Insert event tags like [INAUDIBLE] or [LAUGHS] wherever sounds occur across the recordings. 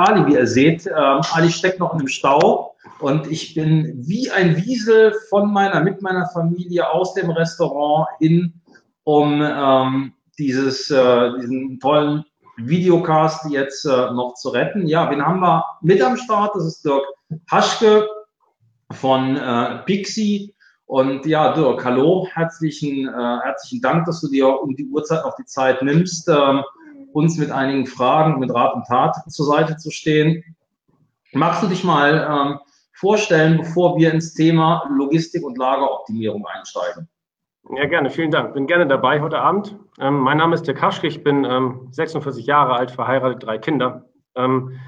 Ali, wie ihr seht. Ähm, Ali steckt noch in dem Stau und ich bin wie ein Wiesel von meiner, mit meiner Familie aus dem Restaurant hin, um ähm, dieses, äh, diesen tollen Videocast jetzt äh, noch zu retten. Ja, wen haben wir mit am Start? Das ist Dirk Haschke von äh, Pixie. Und ja, Dirk, hallo, herzlichen, äh, herzlichen Dank, dass du dir um die Uhrzeit noch die Zeit nimmst. Ähm, uns mit einigen Fragen, mit Rat und Tat zur Seite zu stehen. Magst du dich mal ähm, vorstellen, bevor wir ins Thema Logistik und Lageroptimierung einsteigen? Ja, gerne. Vielen Dank. Bin gerne dabei heute Abend. Ähm, mein Name ist der Kaschke. Ich bin ähm, 46 Jahre alt, verheiratet, drei Kinder. Ähm,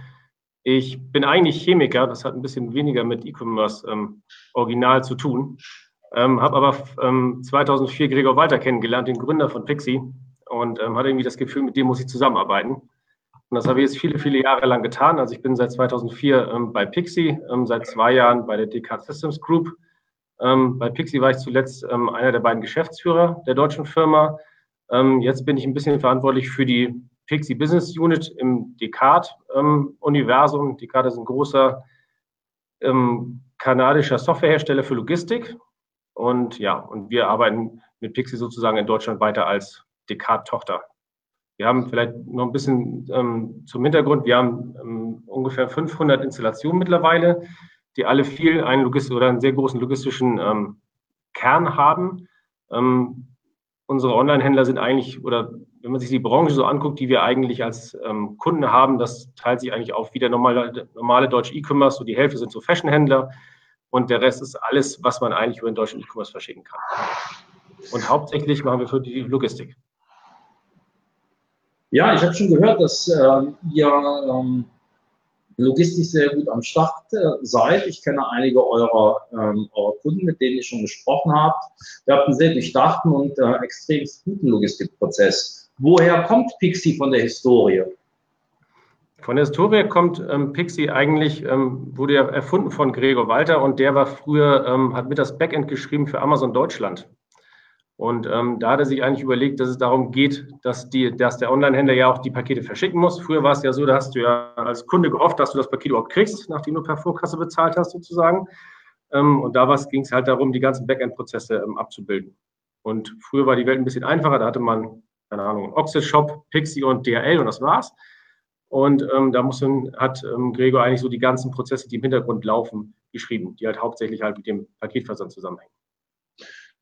ich bin eigentlich Chemiker. Das hat ein bisschen weniger mit E-Commerce ähm, original zu tun. Ähm, Habe aber 2004 ähm, Gregor Walter kennengelernt, den Gründer von Pixie und ähm, hatte irgendwie das Gefühl, mit dem muss ich zusammenarbeiten. Und das habe ich jetzt viele, viele Jahre lang getan. Also ich bin seit 2004 ähm, bei Pixie, ähm, seit zwei Jahren bei der Descartes Systems Group. Ähm, bei Pixie war ich zuletzt ähm, einer der beiden Geschäftsführer der deutschen Firma. Ähm, jetzt bin ich ein bisschen verantwortlich für die Pixie Business Unit im Descartes-Universum. Descartes ist ein großer kanadischer Softwarehersteller für Logistik. Und ja, und wir arbeiten mit Pixie sozusagen in Deutschland weiter als Descartes-Tochter. Wir haben vielleicht noch ein bisschen ähm, zum Hintergrund. Wir haben ähm, ungefähr 500 Installationen mittlerweile, die alle viel einen Logist oder einen sehr großen logistischen ähm, Kern haben. Ähm, unsere Online-Händler sind eigentlich, oder wenn man sich die Branche so anguckt, die wir eigentlich als ähm, Kunden haben, das teilt sich eigentlich auf wie der normale, normale deutsche E-Commerce. So die Hälfte sind so Fashion-Händler und der Rest ist alles, was man eigentlich über den deutschen E-Commerce verschicken kann. Und hauptsächlich machen wir für die Logistik. Ja, ich habe schon gehört, dass äh, ihr ähm, logistisch sehr gut am Start äh, seid. Ich kenne einige eurer, ähm, eurer Kunden, mit denen ihr schon gesprochen habt. Ihr habt einen sehr durchdachten und äh, extrem guten Logistikprozess. Woher kommt Pixie von der Historie? Von der Historie kommt ähm, Pixie eigentlich, ähm, wurde ja erfunden von Gregor Walter und der war früher, ähm, hat mit das Backend geschrieben für Amazon Deutschland. Und ähm, da hat er sich eigentlich überlegt, dass es darum geht, dass, die, dass der Online-Händler ja auch die Pakete verschicken muss. Früher war es ja so, da hast du ja als Kunde gehofft, dass du das Paket überhaupt kriegst, nachdem du per Vorkasse bezahlt hast sozusagen. Ähm, und da ging es halt darum, die ganzen Backend-Prozesse ähm, abzubilden. Und früher war die Welt ein bisschen einfacher. Da hatte man, keine Ahnung, Oxid Shop, Pixie und DRL und das war's. Und ähm, da muss, hat ähm, Gregor eigentlich so die ganzen Prozesse, die im Hintergrund laufen, geschrieben, die halt hauptsächlich halt mit dem Paketversand zusammenhängen.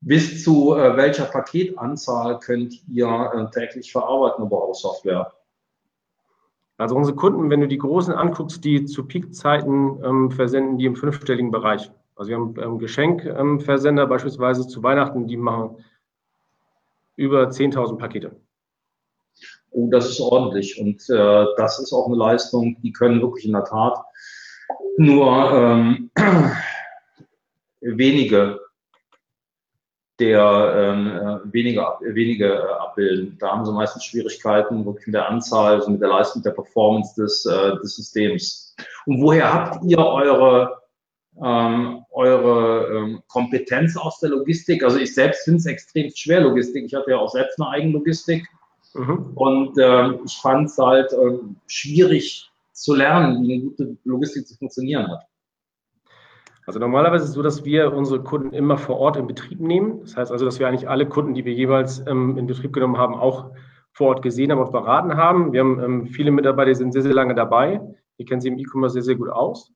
Bis zu äh, welcher Paketanzahl könnt ihr äh, täglich verarbeiten über eure Software? Also unsere Kunden, wenn du die großen anguckst, die zu Peakzeiten ähm, versenden, die im fünfstelligen Bereich. Also wir haben ähm, Geschenkversender ähm, beispielsweise zu Weihnachten, die machen über 10.000 Pakete. Oh, das ist ordentlich und äh, das ist auch eine Leistung, die können wirklich in der Tat nur ähm, [CLEARS THROAT] wenige der ähm, äh, weniger, wenige äh, abbilden. Da haben sie meistens Schwierigkeiten wirklich mit der Anzahl, also mit der Leistung, der Performance des, äh, des Systems. Und woher habt ihr eure, ähm, eure ähm, Kompetenz aus der Logistik? Also ich selbst finde es extrem schwer, Logistik. Ich hatte ja auch selbst eine Eigenlogistik. Mhm. Und ähm, ich fand es halt ähm, schwierig zu lernen, wie eine gute Logistik zu funktionieren hat. Also normalerweise ist es so, dass wir unsere Kunden immer vor Ort in Betrieb nehmen. Das heißt also, dass wir eigentlich alle Kunden, die wir jeweils ähm, in Betrieb genommen haben, auch vor Ort gesehen haben und beraten haben. Wir haben ähm, viele Mitarbeiter, die sind sehr, sehr lange dabei. Die kennen sich im E-Commerce sehr, sehr gut aus.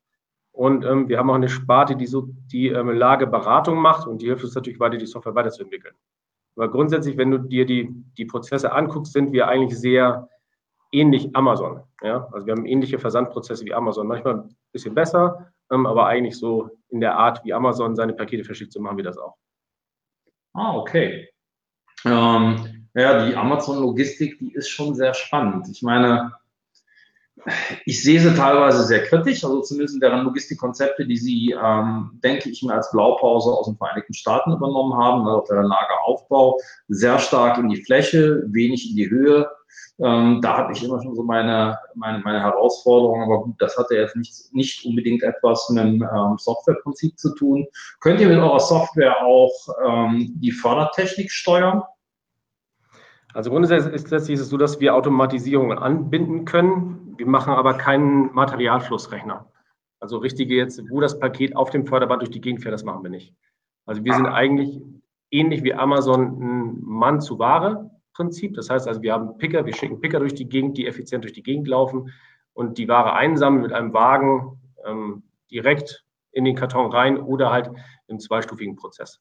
Und ähm, wir haben auch eine Sparte, die so die ähm, Lageberatung macht und die hilft uns natürlich weiter, die Software weiterzuentwickeln. Aber grundsätzlich, wenn du dir die, die Prozesse anguckst, sind wir eigentlich sehr ähnlich Amazon. Ja? Also wir haben ähnliche Versandprozesse wie Amazon. Manchmal ein bisschen besser, aber eigentlich so in der Art, wie Amazon seine Pakete verschickt, so machen wir das auch. Ah, okay. Ähm, ja, die Amazon-Logistik, die ist schon sehr spannend. Ich meine, ich sehe sie teilweise sehr kritisch, also zumindest in deren Logistikkonzepte, die sie, ähm, denke ich mir, als Blaupause aus den Vereinigten Staaten übernommen haben, also der Lageraufbau sehr stark in die Fläche, wenig in die Höhe. Ähm, da habe ich immer schon so meine, meine, meine Herausforderung, aber gut, das hat ja jetzt nicht, nicht unbedingt etwas mit dem ähm, Softwareprinzip zu tun. Könnt ihr mit eurer Software auch ähm, die Fördertechnik steuern? Also grundsätzlich ist es so, dass wir Automatisierungen anbinden können. Wir machen aber keinen Materialflussrechner. Also richtige jetzt, wo das Paket auf dem Förderband durch die Gegend fährt, das machen wir nicht. Also wir sind eigentlich ähnlich wie Amazon ein Mann zu Ware Prinzip. Das heißt also, wir haben Picker, wir schicken Picker durch die Gegend, die effizient durch die Gegend laufen und die Ware einsammeln mit einem Wagen ähm, direkt in den Karton rein oder halt im zweistufigen Prozess.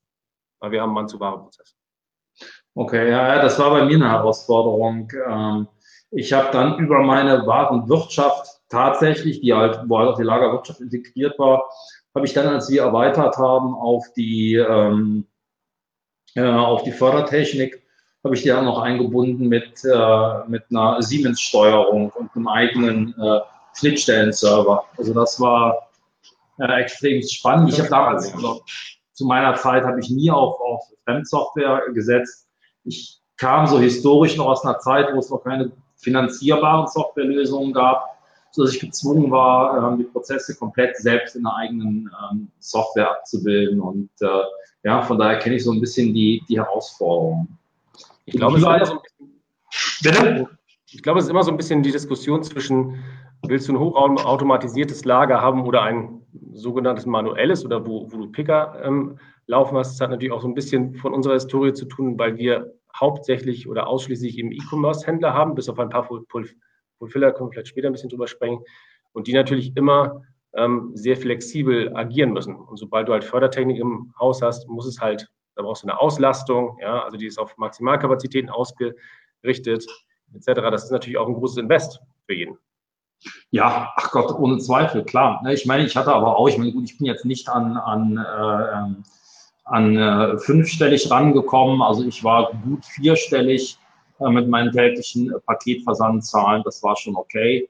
Weil wir haben Mann-zu-Ware-Prozess. Okay, ja, das war bei mir eine Herausforderung. Ähm, ich habe dann über meine Warenwirtschaft tatsächlich, die halt, wo halt auch die Lagerwirtschaft integriert war, habe ich dann, als wir erweitert haben auf die, ähm, äh, auf die Fördertechnik, habe ich die dann noch eingebunden mit, äh, mit einer Siemens-Steuerung und einem eigenen äh, Schnittstellen-Server. Also das war äh, extrem spannend. Ich habe damals, also, zu meiner Zeit habe ich nie auf, auf Fremdsoftware gesetzt. Ich kam so historisch noch aus einer Zeit, wo es noch keine finanzierbaren Softwarelösungen gab, sodass ich gezwungen war, ähm, die Prozesse komplett selbst in der eigenen ähm, Software abzubilden. Und äh, ja, von daher kenne ich so ein bisschen die, die Herausforderungen. Ich glaube, es ist so ich glaube, es ist immer so ein bisschen die Diskussion zwischen, willst du ein hochautomatisiertes Lager haben oder ein sogenanntes manuelles oder wo, wo du Picker ähm, laufen hast. Das hat natürlich auch so ein bisschen von unserer Historie zu tun, weil wir hauptsächlich oder ausschließlich im E-Commerce-Händler haben, bis auf ein paar Fulfiller, können wir vielleicht später ein bisschen drüber sprechen, und die natürlich immer ähm, sehr flexibel agieren müssen. Und sobald du halt Fördertechnik im Haus hast, muss es halt da brauchst du eine Auslastung, ja, also die ist auf Maximalkapazitäten ausgerichtet, etc. Das ist natürlich auch ein großes Invest für jeden. Ja, ach Gott, ohne Zweifel, klar. Ne, ich meine, ich hatte aber auch, ich meine, gut, ich bin jetzt nicht an, an, äh, ähm, an äh, fünfstellig rangekommen, also ich war gut vierstellig äh, mit meinen täglichen Paketversandzahlen, das war schon okay.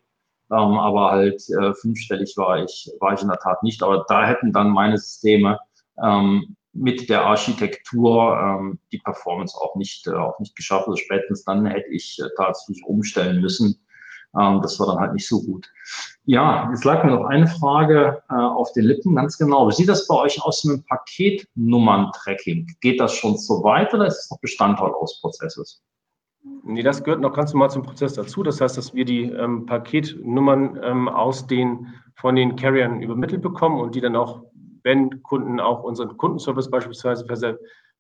Ähm, aber halt äh, fünfstellig war ich, war ich in der Tat nicht. Aber da hätten dann meine Systeme ähm, mit der Architektur ähm, die Performance auch nicht, äh, auch nicht geschafft. Also spätestens dann hätte ich äh, tatsächlich umstellen müssen. Ähm, das war dann halt nicht so gut. Ja, jetzt lag mir noch eine Frage äh, auf den Lippen, ganz genau. Wie sieht das bei euch aus mit dem Paketnummern-Tracking? Geht das schon so weit oder ist es noch Bestandteil aus Prozesses? Nee, das gehört noch ganz normal zum Prozess dazu. Das heißt, dass wir die ähm, Paketnummern ähm, aus den, von den Carriern übermittelt bekommen und die dann auch wenn Kunden auch unseren Kundenservice beispielsweise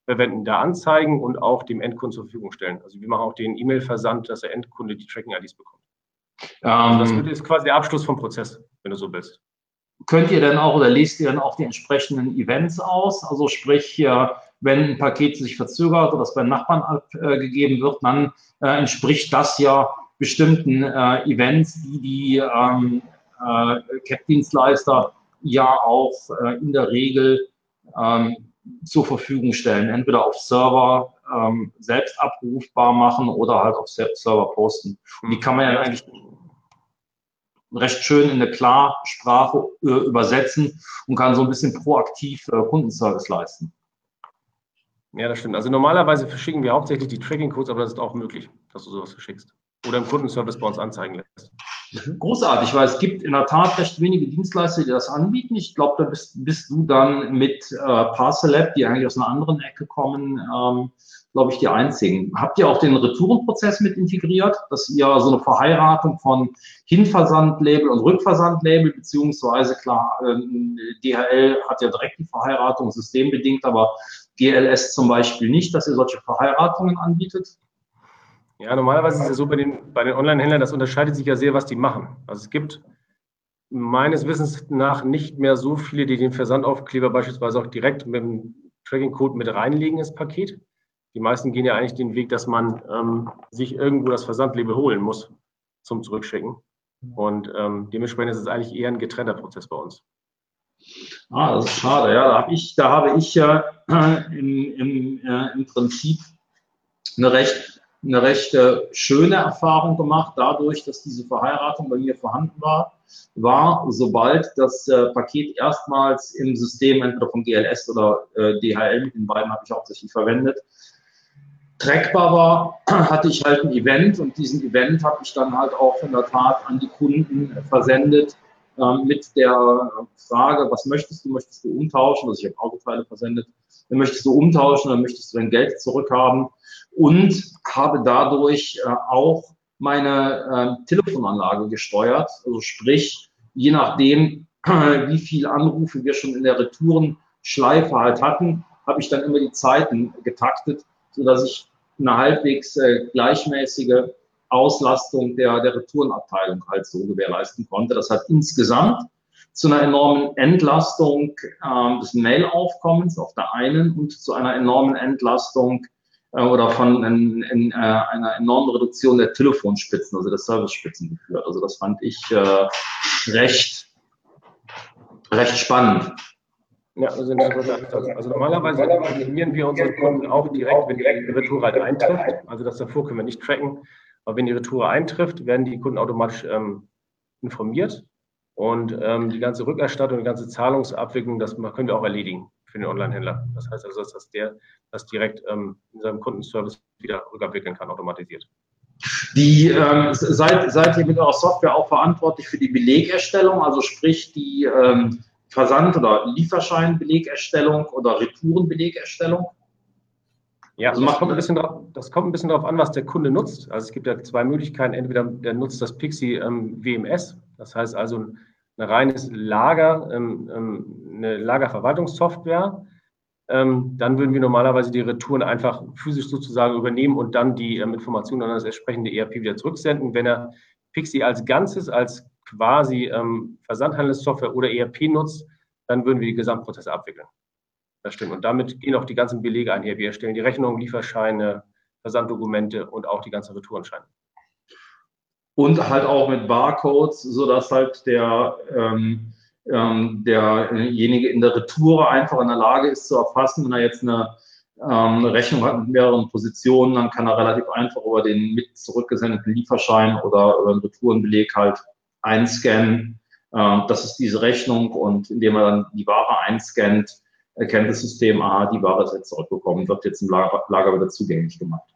verwenden, da anzeigen und auch dem Endkunden zur Verfügung stellen. Also wir machen auch den E-Mail-Versand, dass der Endkunde die Tracking-IDs bekommt. Also das ähm. ist quasi der Abschluss vom Prozess, wenn du so willst. Könnt ihr dann auch oder lest ihr dann auch die entsprechenden Events aus? Also sprich, wenn ein Paket sich verzögert oder es beim Nachbarn abgegeben wird, dann äh, entspricht das ja bestimmten äh, Events, die die ähm, äh, CAP-Dienstleister ja auch äh, in der Regel ähm, zur Verfügung stellen. Entweder auf Server ähm, selbst abrufbar machen oder halt auf Server posten. Und die kann man ja eigentlich recht schön in eine Klarsprache äh, übersetzen und kann so ein bisschen proaktiv äh, Kundenservice leisten. Ja, das stimmt. Also normalerweise verschicken wir hauptsächlich die Tracking-Codes, aber das ist auch möglich, dass du sowas verschickst. Oder im Kundenservice bei uns anzeigen lässt. Mhm. Großartig, weil es gibt in der Tat recht wenige Dienstleister, die das anbieten. Ich glaube, da bist, bist, du dann mit äh, Parcelab, die eigentlich aus einer anderen Ecke kommen, ähm, glaube ich, die einzigen. Habt ihr auch den Retourenprozess mit integriert, dass ihr so eine Verheiratung von Hinversandlabel und Rückversandlabel, beziehungsweise klar, ähm, DHL hat ja direkt die Verheiratung systembedingt, aber GLS zum Beispiel nicht, dass ihr solche Verheiratungen anbietet? Ja, normalerweise ist es ja so bei den, bei den Online-Händlern, das unterscheidet sich ja sehr, was die machen. Also es gibt meines Wissens nach nicht mehr so viele, die den Versandaufkleber beispielsweise auch direkt mit dem Tracking-Code mit reinlegen ins Paket. Die meisten gehen ja eigentlich den Weg, dass man ähm, sich irgendwo das Versandlabel holen muss zum Zurückschicken. Und ähm, dementsprechend ist es eigentlich eher ein getrennter Prozess bei uns. Ah, das ist schade. Ja, da habe ich, da ich ja äh, im, im, äh, im Prinzip eine recht eine recht äh, schöne Erfahrung gemacht, dadurch, dass diese Verheiratung bei mir vorhanden war, war, sobald das äh, Paket erstmals im System entweder von GLS oder äh, DHL, mit den beiden habe ich hauptsächlich verwendet, trackbar war, [CLEARS THROAT] hatte ich halt ein Event und diesen Event habe ich dann halt auch in der Tat an die Kunden versendet, ähm, mit der Frage, was möchtest du? Möchtest du umtauschen? Also ich habe Autoteile versendet. Dann möchtest du umtauschen, dann möchtest du dein Geld zurückhaben und habe dadurch äh, auch meine äh, Telefonanlage gesteuert. Also sprich, je nachdem, äh, wie viele Anrufe wir schon in der Retourenschleife halt hatten, habe ich dann immer die Zeiten getaktet, sodass ich eine halbwegs äh, gleichmäßige Auslastung der, der Retourenabteilung halt so gewährleisten konnte. Das hat insgesamt zu einer enormen Entlastung äh, des Mailaufkommens auf der einen und zu einer enormen Entlastung äh, oder von in, in, äh, einer enormen Reduktion der Telefonspitzen, also der Servicespitzen geführt. Also das fand ich äh, recht, recht spannend. Ja, also, also normalerweise informieren wir unsere Kunden auch direkt, wenn die Retour halt eintrifft. Also das davor können wir nicht tracken. Aber wenn die Retour eintrifft, werden die Kunden automatisch ähm, informiert. Und ähm, die ganze Rückerstattung, die ganze Zahlungsabwicklung, das können wir auch erledigen für den Online-Händler. Das heißt also, dass der das direkt ähm, in seinem Kundenservice wieder rückabwickeln kann, automatisiert. Die ähm, seid, seid ihr mit eurer Software auch verantwortlich für die Belegerstellung, also sprich die ähm, Versand- oder Lieferscheinbelegerstellung oder Retourenbelegerstellung? Ja, also das, kommt ein bisschen drauf, das kommt ein bisschen darauf an, was der Kunde nutzt. Also es gibt ja zwei Möglichkeiten. Entweder der nutzt das Pixie ähm, WMS, das heißt also ein, ein reines Lager, ähm, ähm, eine Lagerverwaltungssoftware. Ähm, dann würden wir normalerweise die Retouren einfach physisch sozusagen übernehmen und dann die ähm, Informationen an das entsprechende ERP wieder zurücksenden. Wenn er Pixie als Ganzes, als quasi ähm, Versandhandelssoftware oder ERP nutzt, dann würden wir die Gesamtprozesse abwickeln. Das stimmt. Und damit gehen auch die ganzen Belege einher. Wir erstellen die Rechnungen, Lieferscheine, Versanddokumente und auch die ganzen Retourenscheine. Und halt auch mit Barcodes, sodass halt der, ähm, ähm, derjenige in der Retour einfach in der Lage ist zu erfassen, wenn er jetzt eine ähm, Rechnung hat mit mehreren Positionen, dann kann er relativ einfach über den mit zurückgesendeten Lieferschein oder über den Retourenbeleg halt einscannen. Ähm, das ist diese Rechnung und indem er dann die Ware einscannt, erkennt das System, aha, die Ware ist jetzt zurückgekommen, wird jetzt im Lager, wieder zugänglich gemacht.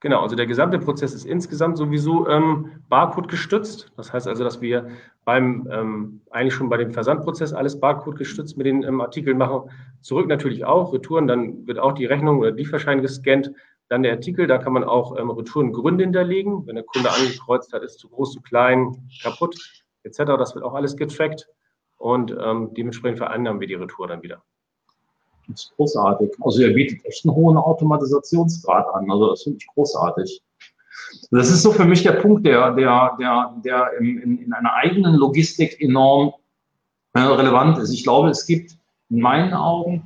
Genau, also der gesamte Prozess ist insgesamt sowieso ähm, Barcode gestützt. Das heißt also, dass wir beim ähm, eigentlich schon bei dem Versandprozess alles Barcode gestützt mit den ähm, Artikeln machen. Zurück natürlich auch, Retouren, dann wird auch die Rechnung oder Lieferschein gescannt. Dann der Artikel, da kann man auch ähm, Retourengründe hinterlegen. Wenn der Kunde angekreuzt hat, ist zu groß, zu klein, kaputt, etc. Das wird auch alles getrackt und ähm, dementsprechend vereinnahmen wir die Retour dann wieder. Das ist großartig. Also er bietet echt einen hohen Automatisationsgrad an. Also das finde ich großartig. Das ist so für mich der Punkt, der, der, der, der in, in einer eigenen Logistik enorm äh, relevant ist. Ich glaube, es gibt in meinen Augen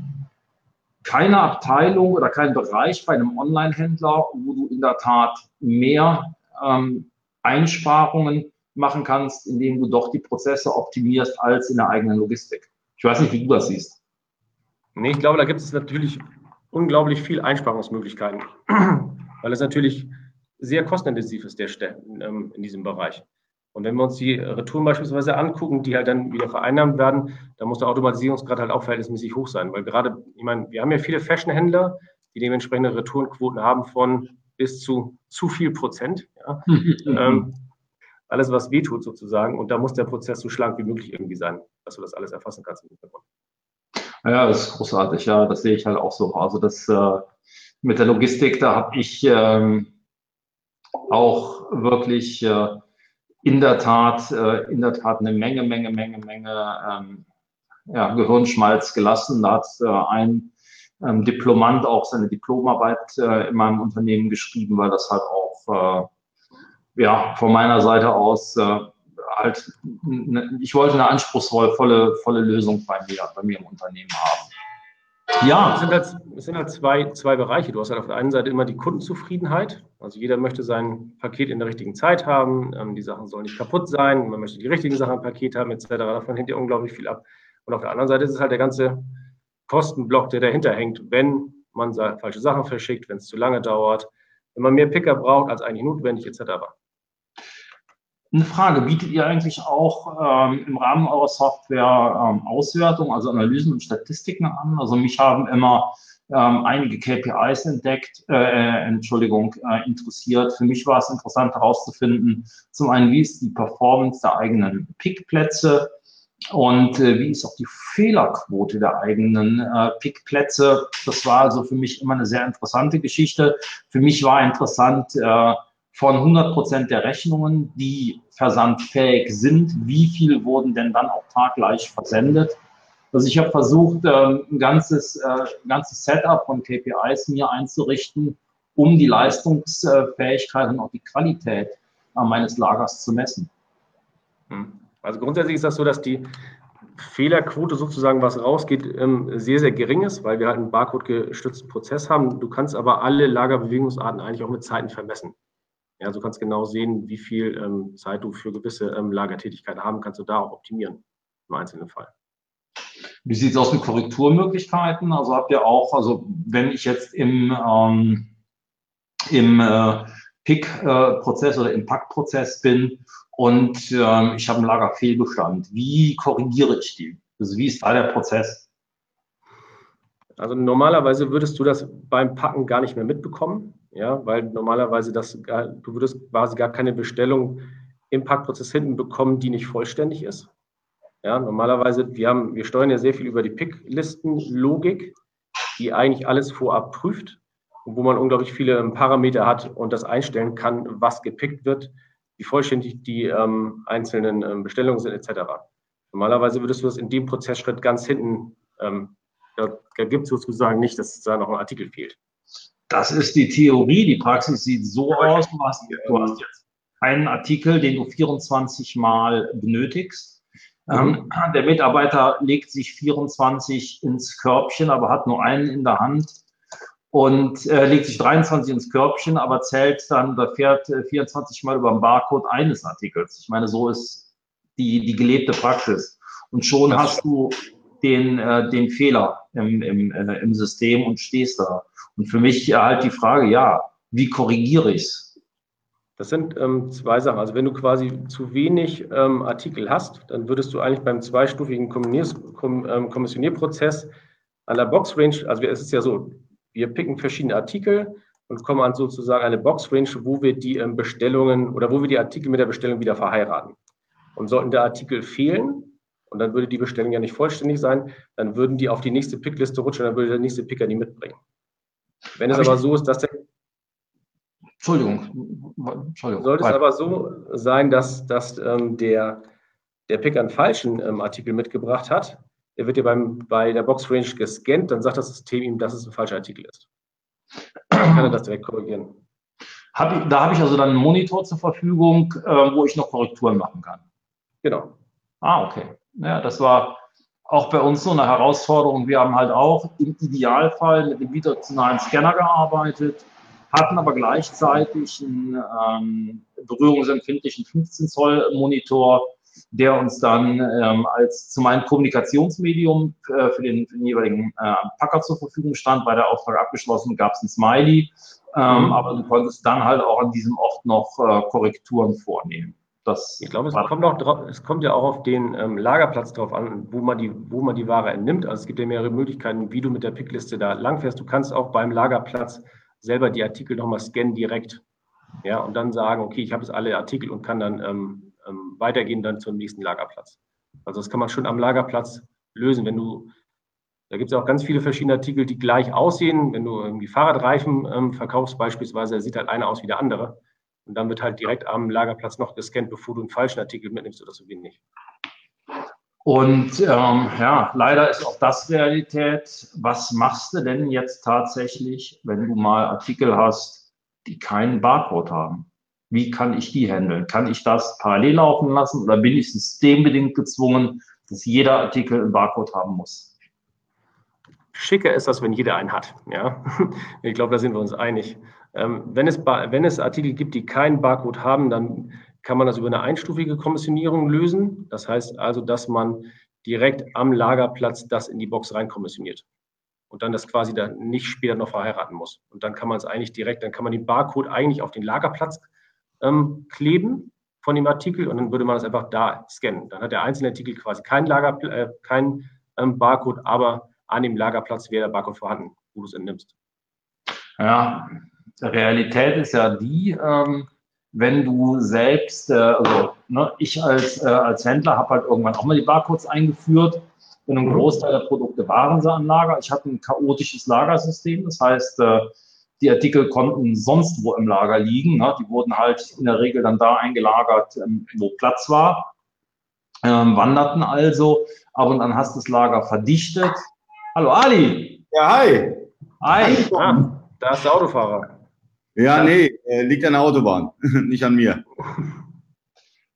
keine Abteilung oder keinen Bereich bei einem Online-Händler, wo du in der Tat mehr ähm, Einsparungen machen kannst, indem du doch die Prozesse optimierst als in der eigenen Logistik. Ich weiß nicht, wie du das siehst. Nee, ich glaube, da gibt es natürlich unglaublich viel Einsparungsmöglichkeiten, [CLEARS THROAT] weil es natürlich sehr kostenintensiv ist, der ähm, in diesem Bereich. Und wenn wir uns die Retouren beispielsweise angucken, die halt dann wieder vereinnahmt werden, dann muss der Automatisierungsgrad halt auch verhältnismäßig hoch sein. Weil gerade, ich meine, wir haben ja viele Fashionhändler, die dementsprechende Retourenquoten haben von bis zu zu viel Prozent. Ja. [LAUGHS] ähm, alles, was wehtut sozusagen. Und da muss der Prozess so schlank wie möglich irgendwie sein, dass du das alles erfassen kannst im Hintergrund. Ja, das ist großartig, ja, das sehe ich halt auch so. Also das äh, mit der Logistik, da habe ich ähm, auch wirklich äh, in der Tat, äh, in der Tat eine Menge, Menge, Menge, Menge ähm, ja, Gehirnschmalz gelassen. Da hat äh, ein ähm, Diplomant auch seine Diplomarbeit äh, in meinem Unternehmen geschrieben, weil das halt auch äh, ja von meiner Seite aus halt, ich wollte eine anspruchsvolle volle Lösung bei mir, bei mir im Unternehmen haben. Ja. Es sind halt, es sind halt zwei, zwei Bereiche. Du hast halt auf der einen Seite immer die Kundenzufriedenheit. Also jeder möchte sein Paket in der richtigen Zeit haben. Ähm, die Sachen sollen nicht kaputt sein. Man möchte die richtigen Sachen im Paket haben, etc. Davon hängt ja unglaublich viel ab. Und auf der anderen Seite ist es halt der ganze Kostenblock, der dahinter hängt, wenn man falsche Sachen verschickt, wenn es zu lange dauert, wenn man mehr Picker braucht als eigentlich notwendig, etc. Eine Frage, bietet ihr eigentlich auch ähm, im Rahmen eurer Software ähm, Auswertung, also Analysen und Statistiken an? Also mich haben immer ähm, einige KPIs entdeckt, äh, Entschuldigung, äh, interessiert. Für mich war es interessant herauszufinden, zum einen, wie ist die Performance der eigenen Pickplätze, und äh, wie ist auch die Fehlerquote der eigenen äh, Pickplätze. Das war also für mich immer eine sehr interessante Geschichte. Für mich war interessant, äh, von 100 Prozent der Rechnungen, die versandfähig sind, wie viel wurden denn dann auch taggleich versendet? Also ich habe versucht, ähm, ein ganzes, äh, ein ganzes Setup von KPIs mir einzurichten, um die Leistungsfähigkeit und auch die Qualität äh, meines Lagers zu messen. Hm. Also grundsätzlich ist das so, dass die Fehlerquote sozusagen, was rausgeht, ähm, sehr, sehr gering ist, weil wir halt einen Barcode-gestützten Prozess haben. Du kannst aber alle Lagerbewegungsarten eigentlich auch mit Zeiten vermessen. Ja, du kannst genau sehen, wie viel ähm, Zeit du für gewisse ähm, Lagertätigkeiten haben kannst du da auch optimieren im einzelnen Fall. Wie sieht es aus mit Korrekturmöglichkeiten? Also habt ihr auch, also wenn ich jetzt im, ähm, im äh, Pick-Prozess oder im Packprozess bin und ähm, ich habe einen Lagerfehlbestand, wie korrigiere ich die? Also wie ist da der Prozess? Also normalerweise würdest du das beim Packen gar nicht mehr mitbekommen ja, weil normalerweise das, du würdest quasi gar keine Bestellung im Packprozess hinten bekommen, die nicht vollständig ist. Ja, normalerweise, wir haben, wir steuern ja sehr viel über die Pick-Listen-Logik, die eigentlich alles vorab prüft und wo man unglaublich viele ähm, Parameter hat und das einstellen kann, was gepickt wird, wie vollständig die ähm, einzelnen ähm, Bestellungen sind, etc. Normalerweise würdest du das in dem Prozessschritt ganz hinten, ähm, da, da gibt es sozusagen nicht, dass da noch ein Artikel fehlt. Das ist die Theorie. Die Praxis sieht so aus, du hast, du hast jetzt einen Artikel, den du 24 Mal benötigst. Mhm. Ähm, der Mitarbeiter legt sich 24 ins Körbchen, aber hat nur einen in der Hand und äh, legt sich 23 ins Körbchen, aber zählt dann, da fährt äh, 24 Mal über den Barcode eines Artikels. Ich meine, so ist die, die gelebte Praxis. Und schon hast du den, äh, den Fehler im, im, äh, im System und stehst da. Und für mich halt die Frage, ja, wie korrigiere ich es? Das sind ähm, zwei Sachen. Also wenn du quasi zu wenig ähm, Artikel hast, dann würdest du eigentlich beim zweistufigen ähm, Kommissionierprozess an der Box-Range, also es ist ja so, wir picken verschiedene Artikel und kommen an sozusagen eine Box-Range, wo wir die ähm, Bestellungen oder wo wir die Artikel mit der Bestellung wieder verheiraten. Und sollten der Artikel fehlen, und dann würde die Bestellung ja nicht vollständig sein, dann würden die auf die nächste Pickliste rutschen, dann würde der nächste Picker die mitbringen. Wenn es Hab aber so ist, dass der. Entschuldigung. Entschuldigung. Sollte es aber so sein, dass, dass ähm, der, der Picker einen falschen ähm, Artikel mitgebracht hat, der wird ja beim, bei der Box Range gescannt, dann sagt das System ihm, dass es ein falscher Artikel ist. Dann kann er das direkt korrigieren. Hab ich, da habe ich also dann einen Monitor zur Verfügung, äh, wo ich noch Korrekturen machen kann. Genau. Ah, okay. Ja, das war, auch bei uns so eine Herausforderung. Wir haben halt auch im Idealfall mit einem bidirektionalen Scanner gearbeitet, hatten aber gleichzeitig einen ähm, berührungsempfindlichen 15 Zoll Monitor, der uns dann ähm, als zum einen Kommunikationsmedium äh, für, den, für den jeweiligen äh, Packer zur Verfügung stand. Bei der Auftrag abgeschlossen gab es ein Smiley, ähm, mhm. aber du konntest dann halt auch an diesem Ort noch äh, Korrekturen vornehmen. Das ich glaube, es kommt, auch drauf, es kommt ja auch auf den ähm, Lagerplatz drauf an, wo man, die, wo man die Ware entnimmt. Also es gibt ja mehrere Möglichkeiten, wie du mit der Pickliste da langfährst. Du kannst auch beim Lagerplatz selber die Artikel nochmal scannen direkt. Ja, und dann sagen, okay, ich habe jetzt alle Artikel und kann dann ähm, ähm, weitergehen dann zum nächsten Lagerplatz. Also das kann man schon am Lagerplatz lösen. Wenn du, da gibt es auch ganz viele verschiedene Artikel, die gleich aussehen. Wenn du irgendwie Fahrradreifen ähm, verkaufst beispielsweise, sieht halt einer aus wie der andere. Und dann wird halt direkt am Lagerplatz noch gescannt, bevor du einen falschen Artikel mitnimmst oder so wenig. Und ähm, ja, leider ist auch das Realität. Was machst du denn jetzt tatsächlich, wenn du mal Artikel hast, die keinen Barcode haben? Wie kann ich die handeln? Kann ich das parallel laufen lassen oder bin ich systembedingt gezwungen, dass jeder Artikel einen Barcode haben muss? Schicker ist das, wenn jeder einen hat. Ja? [LAUGHS] Ich glaube, da sind wir uns einig. Ähm, wenn, es, wenn es Artikel gibt, die keinen Barcode haben, dann kann man das über eine einstufige Kommissionierung lösen. Das heißt also, dass man direkt am Lagerplatz das in die Box reinkommissioniert und dann das quasi dann nicht später noch verheiraten muss. Und dann kann man es eigentlich direkt, dann kann man den Barcode eigentlich auf den Lagerplatz ähm, kleben von dem Artikel und dann würde man das einfach da scannen. Dann hat der einzelne Artikel quasi keinen Lager, äh, keinen ähm, Barcode, aber an dem Lagerplatz wäre der Barcode vorhanden, wo du es entnimmst. Ja, Realität ist ja die, ähm, wenn du selbst, äh, also ne, ich als, äh, als Händler habe halt irgendwann auch mal die Barcodes eingeführt und ein Großteil der Produkte waren sie an Lager. Ich hatte ein chaotisches Lagersystem, das heißt, äh, die Artikel konnten sonst wo im Lager liegen. Ne? Die wurden halt in der Regel dann da eingelagert, ähm, wo Platz war, ähm, wanderten also. Aber und dann hast du das Lager verdichtet. Hallo Ali. Ja, hi. Hi. Ah, da ist der Autofahrer. Ja, nee, äh, liegt an der Autobahn, [LAUGHS] nicht an mir.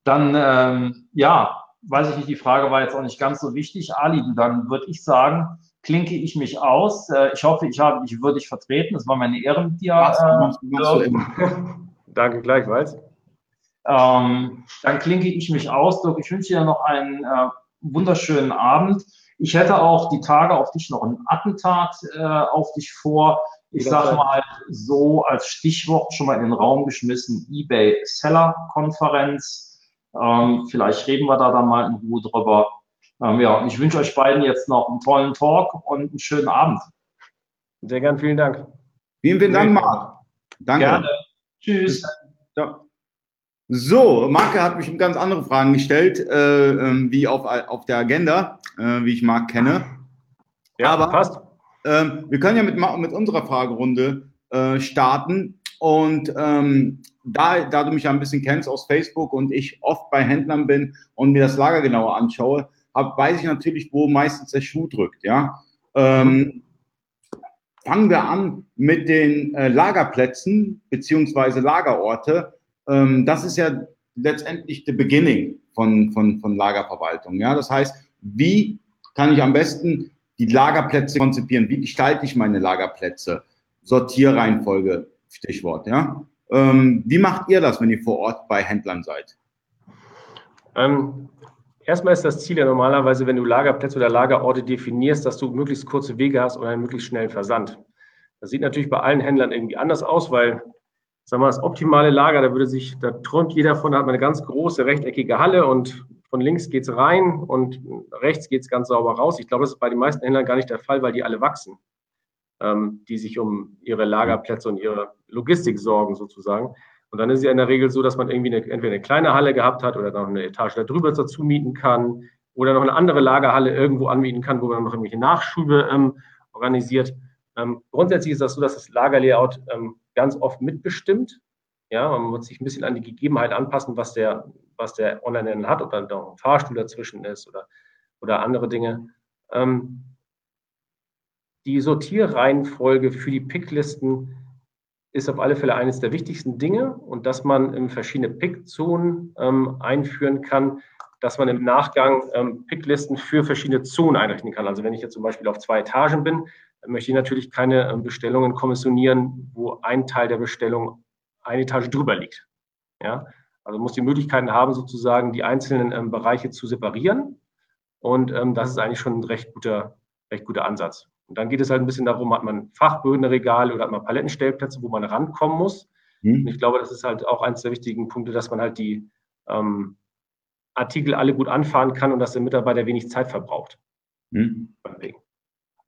Dann, ähm, ja, weiß ich nicht, die Frage war jetzt auch nicht ganz so wichtig. Ali, dann würde ich sagen, klinke ich mich aus. Äh, ich hoffe, ich habe dich würdig vertreten. Es war meine Ehre mit dir. Äh, [LAUGHS] Danke gleichfalls. Ähm, dann klinke ich mich aus. Dirk, ich wünsche dir noch einen äh, wunderschönen Abend. Ich hätte auch die Tage auf dich noch ein Attentat äh, auf dich vor. Ich sage mal so als Stichwort schon mal in den Raum geschmissen, eBay Seller Konferenz. Ähm, vielleicht reden wir da dann mal in Ruhe drüber. Ähm, ja, ich wünsche euch beiden jetzt noch einen tollen Talk und einen schönen Abend. Sehr gern, vielen Dank. Vielen, vielen Dank, Marc. Danke. Gerne. Tschüss. Ja. So, Marke hat mich ganz andere Fragen gestellt, äh, ähm, wie auf, auf der Agenda, äh, wie ich Marc kenne. Ja, Aber passt. Ähm, wir können ja mit, mit unserer Fragerunde äh, starten. Und ähm, da, da du mich ja ein bisschen kennst aus Facebook und ich oft bei Händlern bin und mir das Lager genauer anschaue, hab, weiß ich natürlich, wo meistens der Schuh drückt. Ja? Ähm, fangen wir an mit den äh, Lagerplätzen beziehungsweise Lagerorte ähm, das ist ja letztendlich the beginning von, von, von Lagerverwaltung. Ja? Das heißt, wie kann ich am besten die Lagerplätze konzipieren? Wie gestalte ich meine Lagerplätze? Sortierreihenfolge, Stichwort. Ja? Ähm, wie macht ihr das, wenn ihr vor Ort bei Händlern seid? Ähm, erstmal ist das Ziel ja normalerweise, wenn du Lagerplätze oder Lagerorte definierst, dass du möglichst kurze Wege hast oder einen möglichst schnellen Versand. Das sieht natürlich bei allen Händlern irgendwie anders aus, weil sagen wir, das optimale Lager, da würde sich, da träumt jeder von, da hat man eine ganz große rechteckige Halle und von links geht es rein und rechts geht es ganz sauber raus. Ich glaube, das ist bei den meisten Händlern gar nicht der Fall, weil die alle wachsen, ähm, die sich um ihre Lagerplätze und ihre Logistik sorgen sozusagen. Und dann ist es ja in der Regel so, dass man irgendwie eine, entweder eine kleine Halle gehabt hat oder noch eine Etage darüber dazu mieten kann oder noch eine andere Lagerhalle irgendwo anmieten kann, wo man noch irgendwelche Nachschübe ähm, organisiert. Ähm, grundsätzlich ist das so, dass das Lagerlayout ähm, ganz oft mitbestimmt. Ja, man muss sich ein bisschen an die Gegebenheit anpassen, was der, was der Online hat, ob da noch ein Fahrstuhl dazwischen ist oder, oder andere Dinge. Ähm, die Sortierreihenfolge für die Picklisten ist auf alle Fälle eines der wichtigsten Dinge und dass man verschiedene Pickzonen ähm, einführen kann, dass man im Nachgang ähm, Picklisten für verschiedene Zonen einrichten kann. Also wenn ich jetzt zum Beispiel auf zwei Etagen bin, möchte ich natürlich keine ähm, Bestellungen kommissionieren, wo ein Teil der Bestellung eine Etage drüber liegt. Ja, also muss die Möglichkeiten haben, sozusagen die einzelnen ähm, Bereiche zu separieren. Und ähm, das ist eigentlich schon ein recht guter, recht guter Ansatz. Und dann geht es halt ein bisschen darum, hat man Fachbödenregale oder hat man Palettenstellplätze, wo man rankommen muss. Mhm. Und ich glaube, das ist halt auch eines der wichtigen Punkte, dass man halt die ähm, Artikel alle gut anfahren kann und dass der Mitarbeiter wenig Zeit verbraucht. Mhm.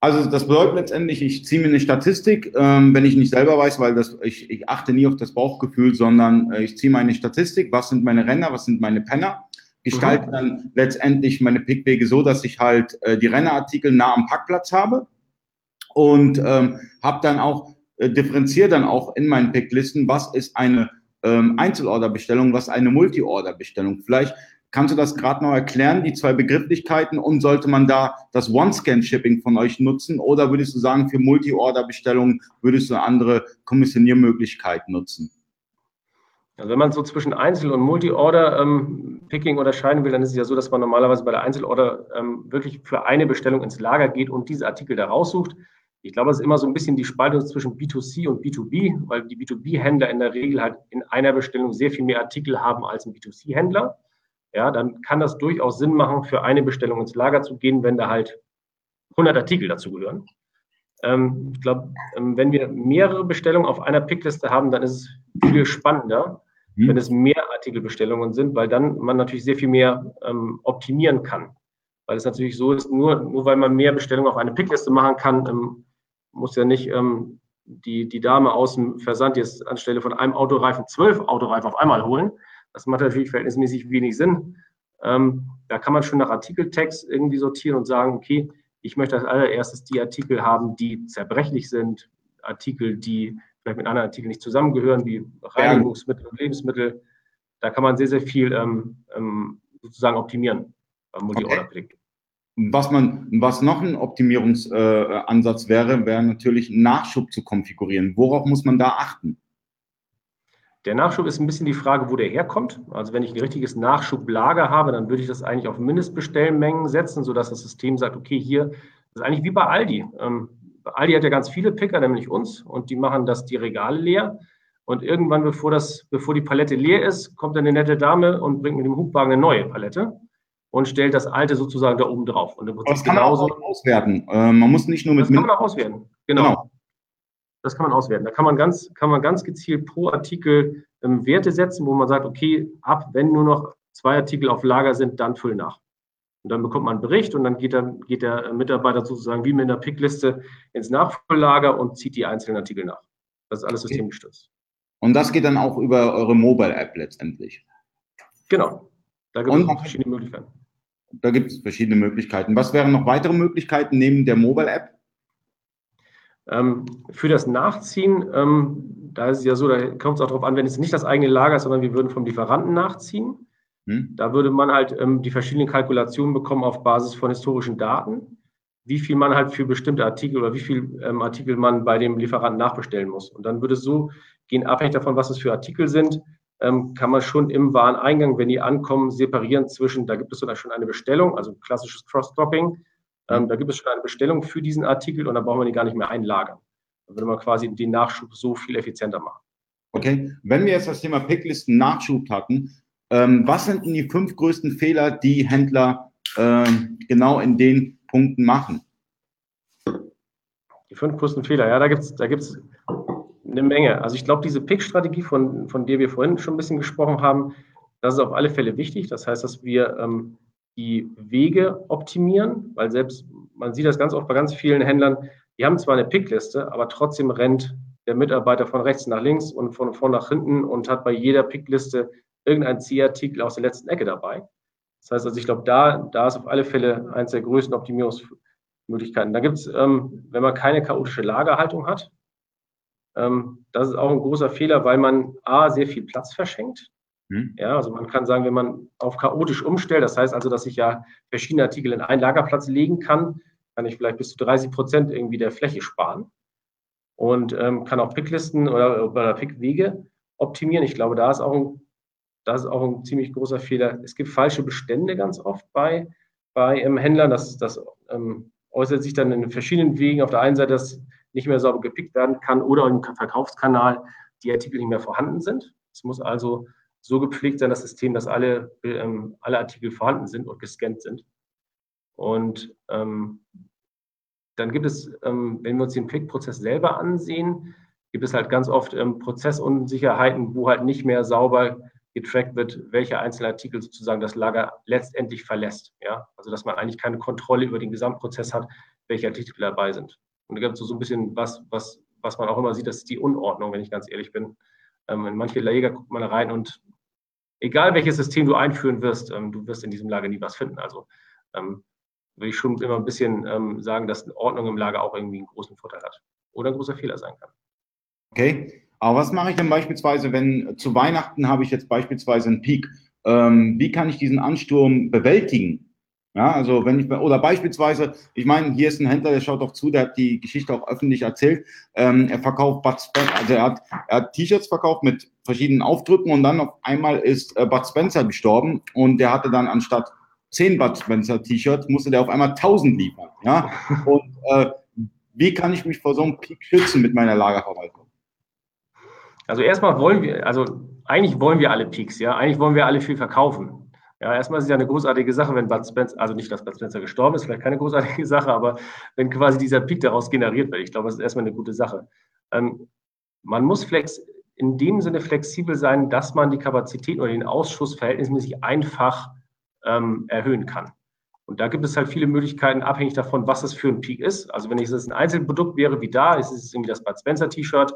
Also das bedeutet letztendlich, ich ziehe mir eine Statistik, ähm, wenn ich nicht selber weiß, weil das, ich, ich achte nie auf das Bauchgefühl, sondern äh, ich ziehe meine Statistik, was sind meine Renner, was sind meine Penner, gestalte mhm. dann letztendlich meine Pickwege so, dass ich halt äh, die Rennerartikel nah am Parkplatz habe und ähm, habe dann auch, äh, differenziere dann auch in meinen Picklisten, was ist eine ähm, Einzelorderbestellung, was eine Multi-Order-Bestellung. Vielleicht Kannst du das gerade noch erklären, die zwei Begrifflichkeiten? Und sollte man da das One-Scan-Shipping von euch nutzen? Oder würdest du sagen, für Multi-Order-Bestellungen würdest du andere Kommissioniermöglichkeiten nutzen? Also wenn man so zwischen Einzel- und Multi-Order-Picking ähm, unterscheiden will, dann ist es ja so, dass man normalerweise bei der Einzelorder ähm, wirklich für eine Bestellung ins Lager geht und diese Artikel da raussucht. Ich glaube, es ist immer so ein bisschen die Spaltung zwischen B2C und B2B, weil die B2B-Händler in der Regel halt in einer Bestellung sehr viel mehr Artikel haben als ein B2C-Händler ja, dann kann das durchaus Sinn machen, für eine Bestellung ins Lager zu gehen, wenn da halt 100 Artikel dazu gehören. Ähm, ich glaube, ähm, wenn wir mehrere Bestellungen auf einer Pickliste haben, dann ist es viel spannender, mhm. wenn es mehr Artikelbestellungen sind, weil dann man natürlich sehr viel mehr ähm, optimieren kann. Weil es natürlich so ist, nur, nur weil man mehr Bestellungen auf eine Pickliste machen kann, ähm, muss ja nicht ähm, die, die Dame aus dem Versand jetzt anstelle von einem Autoreifen zwölf Autoreifen auf einmal holen. Das macht natürlich verhältnismäßig wenig Sinn. Ähm, da kann man schon nach Artikeltext irgendwie sortieren und sagen, okay, ich möchte als allererstes die Artikel haben, die zerbrechlich sind, Artikel, die vielleicht mit anderen Artikeln nicht zusammengehören, wie Reinigungsmittel und Lebensmittel. Da kann man sehr, sehr viel ähm, ähm, sozusagen optimieren beim Multi-Order-Pick. Was man, was noch ein Optimierungsansatz äh, wäre, wäre natürlich Nachschub zu konfigurieren. Worauf muss man da achten? Der Nachschub ist ein bisschen die Frage, wo der herkommt. Also wenn ich ein richtiges Nachschublager habe, dann würde ich das eigentlich auf Mindestbestellmengen setzen, sodass das System sagt, okay, hier, das ist eigentlich wie bei Aldi. Ähm, Aldi hat ja ganz viele Picker, nämlich uns, und die machen das die Regale leer. Und irgendwann, bevor, das, bevor die Palette leer ist, kommt dann eine nette Dame und bringt mit dem Hubwagen eine neue Palette und stellt das alte sozusagen da oben drauf. Und das kann man auch auswerten. Äh, man muss nicht nur mit. Das kann man auch auswerten. Genau. genau. Das kann man auswerten. Da kann man ganz, kann man ganz gezielt pro Artikel ähm, Werte setzen, wo man sagt, okay, ab wenn nur noch zwei Artikel auf Lager sind, dann füll nach. Und dann bekommt man einen Bericht und dann geht, dann geht der Mitarbeiter sozusagen wie mit einer Pickliste ins Nachfülllager und zieht die einzelnen Artikel nach. Das ist alles systemgestützt. Und das geht dann auch über eure Mobile-App letztendlich. Genau. Da gibt es verschiedene Möglichkeiten. Da gibt es verschiedene Möglichkeiten. Was wären noch weitere Möglichkeiten neben der Mobile-App? Ähm, für das Nachziehen, ähm, da ist es ja so, da kommt es auch darauf an, wenn es nicht das eigene Lager ist, sondern wir würden vom Lieferanten nachziehen. Hm. Da würde man halt ähm, die verschiedenen Kalkulationen bekommen auf Basis von historischen Daten, wie viel man halt für bestimmte Artikel oder wie viel Artikel man bei dem Lieferanten nachbestellen muss. Und dann würde es so gehen, abhängig davon, was es für Artikel sind, kann man schon im Wareneingang, wenn die ankommen, separieren zwischen, da gibt es sogar schon eine Bestellung, also klassisches Cross-Docking, ähm, da gibt es schon eine Bestellung für diesen Artikel und dann brauchen wir die gar nicht mehr einlagern. Dann würde man quasi den Nachschub so viel effizienter machen. Okay, wenn wir jetzt das Thema Picklisten Nachschub hatten, ähm, was sind denn die fünf größten Fehler, die Händler äh, genau in den Punkten machen? Die fünf größten Fehler, ja, da gibt es da gibt's eine Menge. Also ich glaube, diese Pick-Strategie, von, von der wir vorhin schon ein bisschen gesprochen haben, das ist auf alle Fälle wichtig. Das heißt, dass wir ähm, die Wege optimieren, weil selbst, man sieht das ganz oft bei ganz vielen Händlern, die haben zwar eine Pickliste, aber trotzdem rennt der Mitarbeiter von rechts nach links und von vorn nach hinten und hat bei jeder Pickliste irgendein Ziehartikel aus der letzten Ecke dabei. Das heißt also, ich glaube, da, da ist auf alle Fälle eines der größten Optimierungsmöglichkeiten. Da gibt es, ähm, wenn man keine chaotische Lagerhaltung hat, ähm, das ist auch ein großer Fehler, weil man A, sehr viel Platz verschenkt. Hm. Ja, also man kann sagen, wenn man auf chaotisch umstellt, das heißt also, dass ich ja verschiedene Artikel in einen Lagerplatz legen kann, kann ich vielleicht bis zu 30 Prozent irgendwie der Fläche sparen und ähm, kann auch Picklisten oder, oder Pickwege optimieren. Ich glaube, da ist auch ein, das ist auch ein ziemlich großer Fehler. Es gibt falsche Bestände ganz oft bei, bei ähm, Händlern. Das, das ähm, äußert sich dann in verschiedenen Wegen. Auf der einen Seite, dass nicht mehr sauber gepickt werden kann oder im Verkaufskanal die Artikel nicht mehr vorhanden sind. Es muss also so gepflegt sein, das System, dass alle, ähm, alle Artikel vorhanden sind und gescannt sind. Und ähm, dann gibt es, ähm, wenn wir uns den Pick-Prozess selber ansehen, gibt es halt ganz oft ähm, Prozessunsicherheiten, wo halt nicht mehr sauber getrackt wird, welcher einzelne Artikel sozusagen das Lager letztendlich verlässt. Ja? Also dass man eigentlich keine Kontrolle über den Gesamtprozess hat, welche Artikel dabei sind. Und da gibt es so ein bisschen was, was, was man auch immer sieht, das ist die Unordnung, wenn ich ganz ehrlich bin. Ähm, in manche Lager guckt man rein und egal welches System du einführen wirst, ähm, du wirst in diesem Lager nie was finden. Also ähm, würde ich schon immer ein bisschen ähm, sagen, dass Ordnung im Lager auch irgendwie einen großen Vorteil hat oder ein großer Fehler sein kann. Okay, aber was mache ich denn beispielsweise, wenn zu Weihnachten habe ich jetzt beispielsweise einen Peak? Ähm, wie kann ich diesen Ansturm bewältigen? Ja, also wenn ich, oder beispielsweise, ich meine, hier ist ein Händler, der schaut auch zu, der hat die Geschichte auch öffentlich erzählt. Ähm, er verkauft Bud Spencer, also er hat, er hat T-Shirts verkauft mit verschiedenen Aufdrücken und dann auf einmal ist äh, Bud Spencer gestorben und der hatte dann anstatt zehn Bud Spencer T-Shirts, musste der auf einmal 1000 liefern. Ja, [LAUGHS] und äh, wie kann ich mich vor so einem Peak schützen mit meiner Lagerverwaltung? Also erstmal wollen wir, also eigentlich wollen wir alle Peaks, ja, eigentlich wollen wir alle viel verkaufen. Ja, erstmal ist es ja eine großartige Sache, wenn Bud Spencer, also nicht, dass Bud Spencer gestorben ist, vielleicht keine großartige [LAUGHS] Sache, aber wenn quasi dieser Peak daraus generiert wird. Ich glaube, das ist erstmal eine gute Sache. Ähm, man muss flex, in dem Sinne flexibel sein, dass man die Kapazität oder den Ausschuss verhältnismäßig einfach ähm, erhöhen kann. Und da gibt es halt viele Möglichkeiten, abhängig davon, was es für ein Peak ist. Also wenn es ein Einzelprodukt wäre, wie da, ist es irgendwie das Bud Spencer T-Shirt,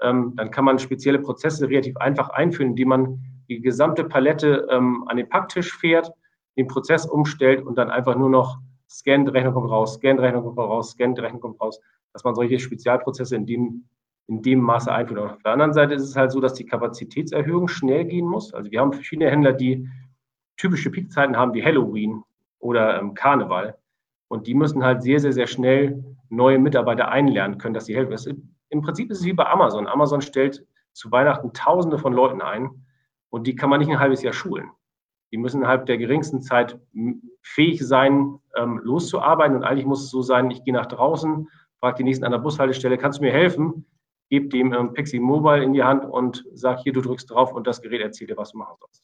ähm, dann kann man spezielle Prozesse relativ einfach einführen, indem man die gesamte Palette ähm, an den Packtisch fährt, den Prozess umstellt und dann einfach nur noch scannt, Rechnung kommt raus, scannt, Rechnung kommt raus, scannt, Rechnung kommt raus, dass man solche Spezialprozesse in dem, in dem Maße einführt. Und auf der anderen Seite ist es halt so, dass die Kapazitätserhöhung schnell gehen muss. Also wir haben verschiedene Händler, die typische Peakzeiten haben wie Halloween oder ähm, Karneval. Und die müssen halt sehr, sehr, sehr schnell neue Mitarbeiter einlernen können, dass sie helfen. Es, Im Prinzip ist es wie bei Amazon. Amazon stellt zu Weihnachten Tausende von Leuten ein und die kann man nicht ein halbes Jahr schulen. Die müssen innerhalb der geringsten Zeit fähig sein, ähm, loszuarbeiten. Und eigentlich muss es so sein, ich gehe nach draußen, frage die nächsten an der Bushaltestelle, kannst du mir helfen? Gebe dem ähm, Pixie Mobile in die Hand und sag hier, du drückst drauf und das Gerät erzählt dir, was du machen sollst.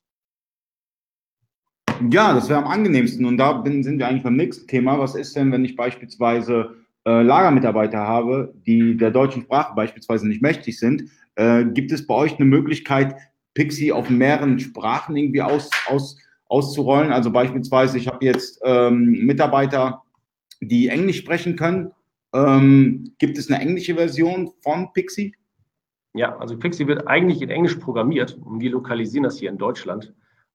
Ja, das wäre am angenehmsten. Und da bin, sind wir eigentlich beim nächsten Thema. Was ist denn, wenn ich beispielsweise äh, Lagermitarbeiter habe, die der deutschen Sprache beispielsweise nicht mächtig sind? Äh, gibt es bei euch eine Möglichkeit, Pixie auf mehreren Sprachen irgendwie aus, aus, auszurollen? Also beispielsweise, ich habe jetzt ähm, Mitarbeiter, die Englisch sprechen können. Ähm, gibt es eine englische Version von Pixie? Ja, also Pixie wird eigentlich in Englisch programmiert und wir lokalisieren das hier in Deutschland